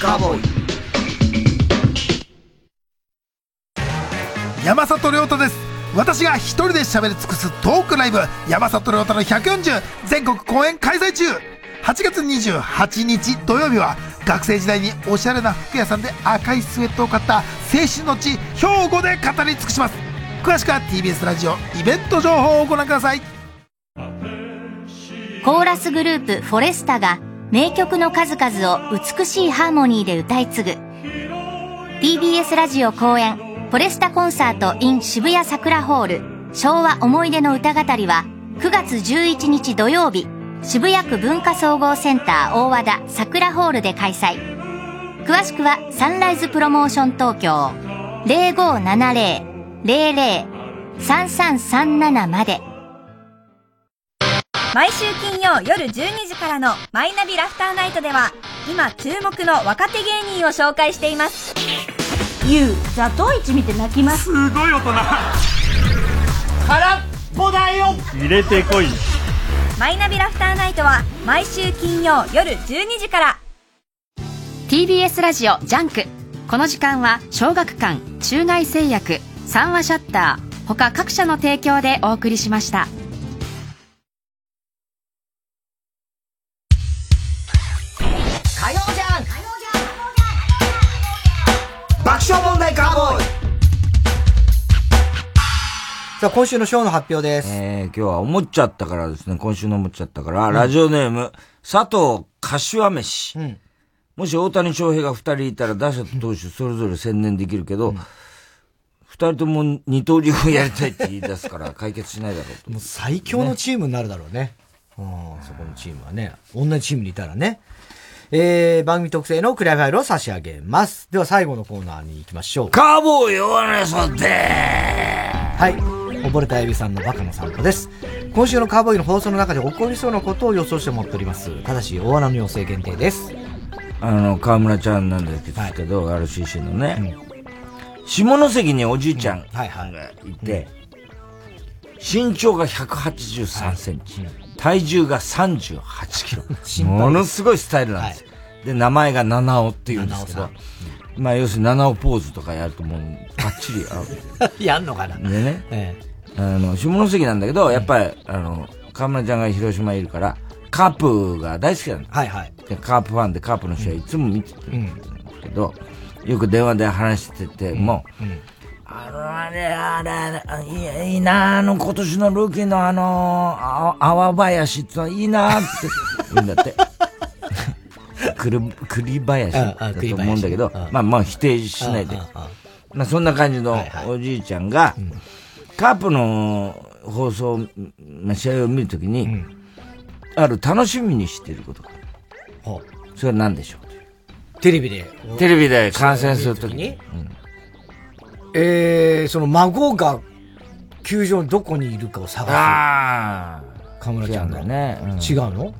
カーボーイ。山里亮太です。私が一人で喋り尽くすトークライブ山里亮太の140全国公演開催中。8月28日土曜日は学生時代におしゃれな服屋さんで赤いスウェットを買った青春の地兵庫で語り尽くします。詳しくは TBS ラジオイベント情報をご覧ください。コーラスグループフォレスタが名曲の数々を美しいハーモニーで歌い継ぐ。TBS ラジオ公演フォレスタコンサート in 渋谷桜ホール。昭和思い出の歌語りは9月11日土曜日渋谷区文化総合センター大和田桜ホールで開催。詳しくはサンライズプロモーション東京。0570-00-3337まで。毎週金曜夜12時からのマイナビラフターナイトでは今注目の若手芸人を紹介しています。ゆうザトウイチ見て泣きます。すごい大人。空っぽだよ。入れてこい。マイナビラフターナイトは毎週金曜夜12時から。TBS ラジオジャンク。この時間は小学館中外製薬三和シャッター他各社の提供でお送りしましたさあ、今週のショーの発表です。えー、今日は思っちゃったからですね、今週の思っちゃったから、ラジオネーム、佐藤柏飯。もし大谷翔平が二人いたら打者と投手それぞれ専念できるけど、二人とも二刀流をやりたいって言い出すから解決しないだろうと。もう最強のチームになるだろうね。うん、そこのチームはね。同じチームにいたらね。えー、番組特製のクリアファイルを差し上げます。では最後のコーナーに行きましょう。カーボーイ弱音そではい。溺れたエビさんのバカの散歩です。今週のカーボーイの放送の中で起こりそうなことを予想して持っております。ただし、大穴の要請限定です。あの、河村ちゃんなんですけど、RCC のね、下関におじいちゃんがいて、身長が183センチ、体重が38キロ。ものすごいスタイルなんです。で、名前が七尾っていうんですけど、まあ要するに七尾ポーズとかやるともう、バッチリ合う。やんのかなでね、えあの、下関なんだけど、やっぱり、あの、河村ちゃんが広島にいるから、カープが大好きなんだ。はいはい。で、カープファンでカープの試合いつも見てたんだけど、よく電話で話してても、あの、あれ、あれ、あれいいいいな、あの、今年のルーキーのあの、あ泡林っていいなって言うんだって。くる、栗林だと思うんだけど、まあまあ否定しないで。まあそんな感じのおじいちゃんが、カープの放送、まあ試合を見るときに、ある楽しみにしていることがある。それは何でしょうテレビで。テレビで観戦するときに。えー、その孫が球場のどこにいるかを探す。ああ。河村ちゃんが。ね。うん違うの、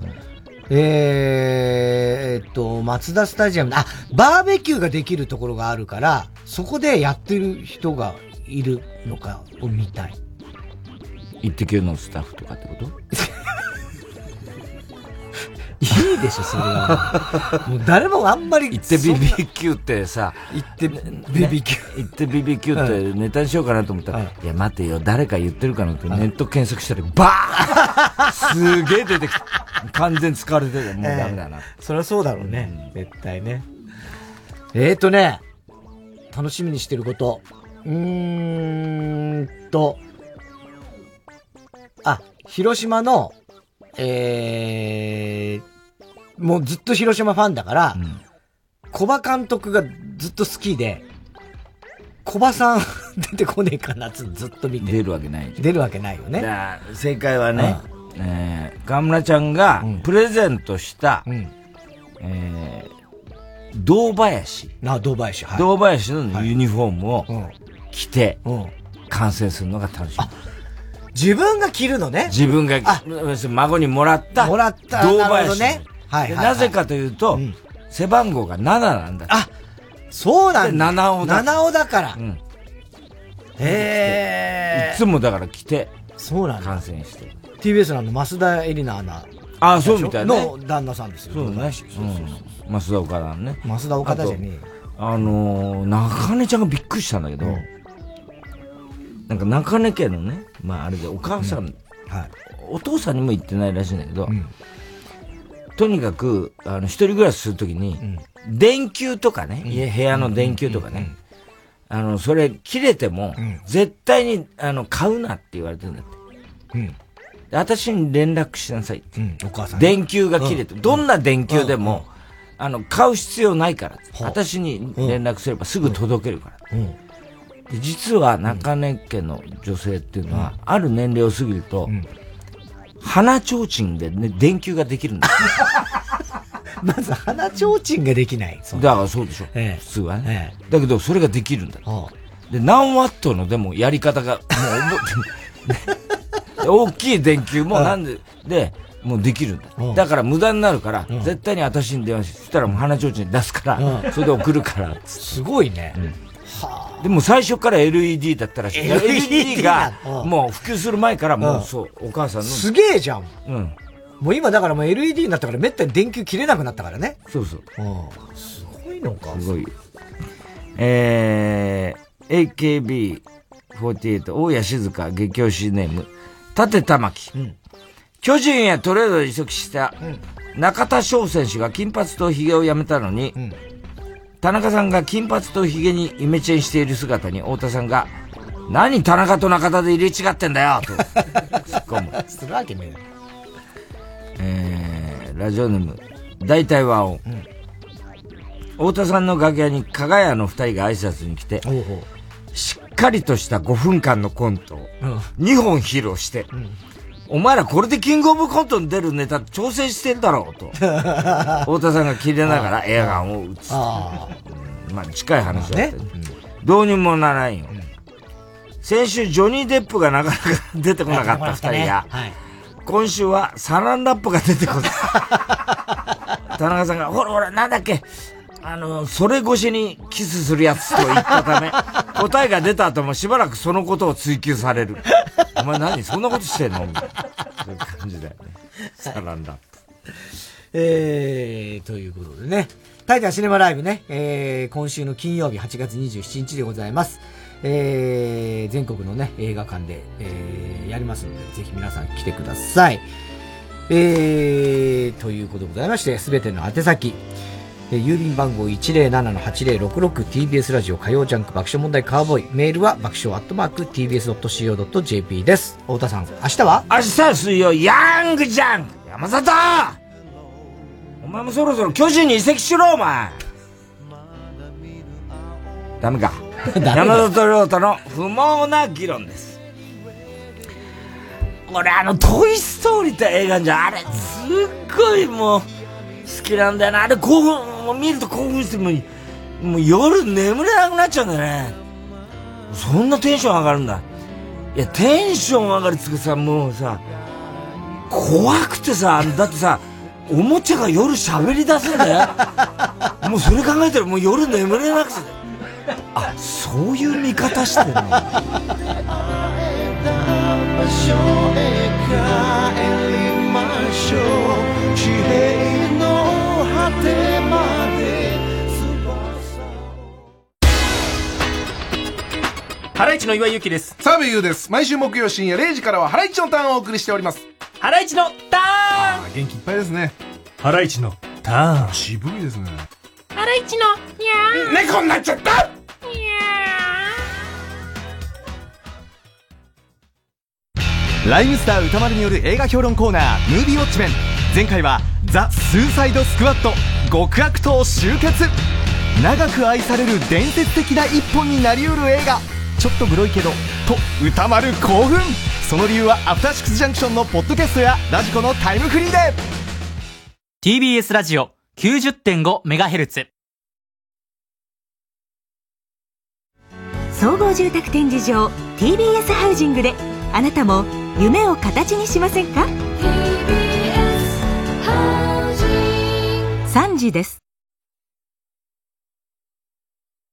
えー、えっと、松田スタジアム、あ、バーベキューができるところがあるから、そこでやってる人がいるのかを見たい。イッテ Q のスタッフとかってこと？いいでしょ、それは。もう誰もあんまり。行って BBQ ってさ、行って BBQ。行って BBQ ってネタにしようかなと思ったら、いや待てよ、誰か言ってるかなってネット検索したら、バーすげえ出てきた。完全使われてるもうダメだな。えーそりゃそうだろうね。絶対ね。えーとね、楽しみにしてること。うーんと、あ、広島の、えー、もうずっと広島ファンだから、小馬監督がずっと好きで、小馬さん 出てこねえかなってずっと見て。出るわけない出るわけないよね。正解はね、えー、河村ちゃんがプレゼントした、えー、堂林。あ、堂林、はい。堂林のユニフォームを着て、観戦するのが楽しい。自分が着るのね。自分が、孫にもらった、もらった堂なるほど林。ねはいなぜかというと、背番号が7なんだ。あ、そうなんだ。で七尾だ。七尾だから。うん。へいつもだから来て、そうなんだ。観戦して。TBS のあの、増田エリナアナ、あそうみたいねの旦那さんですよ。そうね。うん。増田岡田のね。増田岡田じゃねえあのー、中根ちゃんがびっくりしたんだけど、なんか中根家のね、まああれでお母さん、お父さんにも言ってないらしいんだけど、とにかく、あの、一人暮らしするときに、電球とかね、家、部屋の電球とかね、あの、それ切れても、絶対に、あの、買うなって言われてるんだって。うん。で私に連絡しなさいって。お母さんに。電球が切れて、どんな電球でも、あの、買う必要ないから。私に連絡すればすぐ届けるから。で実は中根家の女性っていうのは、ある年齢を過ぎると、鼻ちょうちんでね、電球ができるんだ。まず鼻ちょうちんができない。だからそうでしょ。普通はね。だけど、それができるんだ。で、何ワットのでもやり方が、もう 大きい電球もなんで、で、もうできるんだ。だから無駄になるから、絶対に私に電話して、そしたらもう鼻ちょうちん出すから、それで送るから。すごいね。でも最初から LED だったらしい。LED が、もう普及する前からもううんそう、お母さんの。すげえじゃん。うん。もう今だからもう LED になったからめったに電球切れなくなったからね。そうそう。すごいのか。すごい。えー、AKB48、大谷静香、激推しネーム、立玉木。巨人へトレードで移籍した中田翔選手が金髪と髭をやめたのに、田中さんが金髪と髭にイメチェンしている姿に太田さんが、何田中と中田で入れ違ってんだよと。突っ込む。するわけねえー、ラジオネーム、大体和音。太田さんの楽屋に加賀屋の二人が挨拶に来て、しっかりとした5分間のコントを2本披露して、お前らこれでキングオブコントに出るネタ調整してんだろうと。太田さんが切れながら映画を打つ。あまあ近い話だった、どうにもならんよ。先週ジョニー・デップがなかなか出てこなかった二人が、今週はサランラップが出てこない。田中さんが、ほらほら、なんだっけ、あの、それ越しにキスするやつと言ったため、答えが出た後もしばらくそのことを追求される。お前何そんなことしてんの？みたいな。そういう感じだよね。サランラップ。えー、ということでね。タイタンシネマライブね、えー、今週の金曜日8月27日でございます。えー、全国のね、映画館で、えー、やりますので、ぜひ皆さん来てください。えー、ということでございまして、すべての宛先、えー郵便番号 107-8066TBS ラジオ火曜ジャンク爆笑問題カーボーイ。メールは爆笑アットマーク TBS.CO.JP です。太田さん、明日は？明日は水曜、ヤングジャンク山里お前もそろそろ巨人に移籍しろ、お前ダメか。山里亮太の不毛な議論です。俺あの、トイストーリーって映画じゃん、あれ、すっごいもう、好きなんだよな。あれ興奮、もう見ると興奮してもう、もう夜眠れなくなっちゃうんだよね。そんなテンション上がるんだ。いや、テンション上がるつうかさ、もうさ、怖くてさ、だってさ、おもちゃが夜喋り出すんだよ。もうそれ考えたらもう夜眠れなくて。あ、そういう見方してるの。てまでハライチの岩井ゆきです。澤部優です。毎週木曜深夜0時からはハライチのターンをお送りしております。ハライチのターン元気いっぱいですね。ハライチのターン。渋いですね。ハライチのにゃー猫になっちゃったライムスター歌丸による映画評論コーナー、ムービーウォッチメン。前回は、ザ・スーサイド・スクワット、極悪党集結。長く愛される伝説的な一本になりうる映画。ちょっとグロいけど、と、歌丸興奮その理由は、アフターシックスジャンクションのポッドキャストや、ラジコのタイムフリーで TBS ラジオ 90.5MHz。総合住宅展示場 TBS ハウジングであなたも夢を形にしませんか？3時です。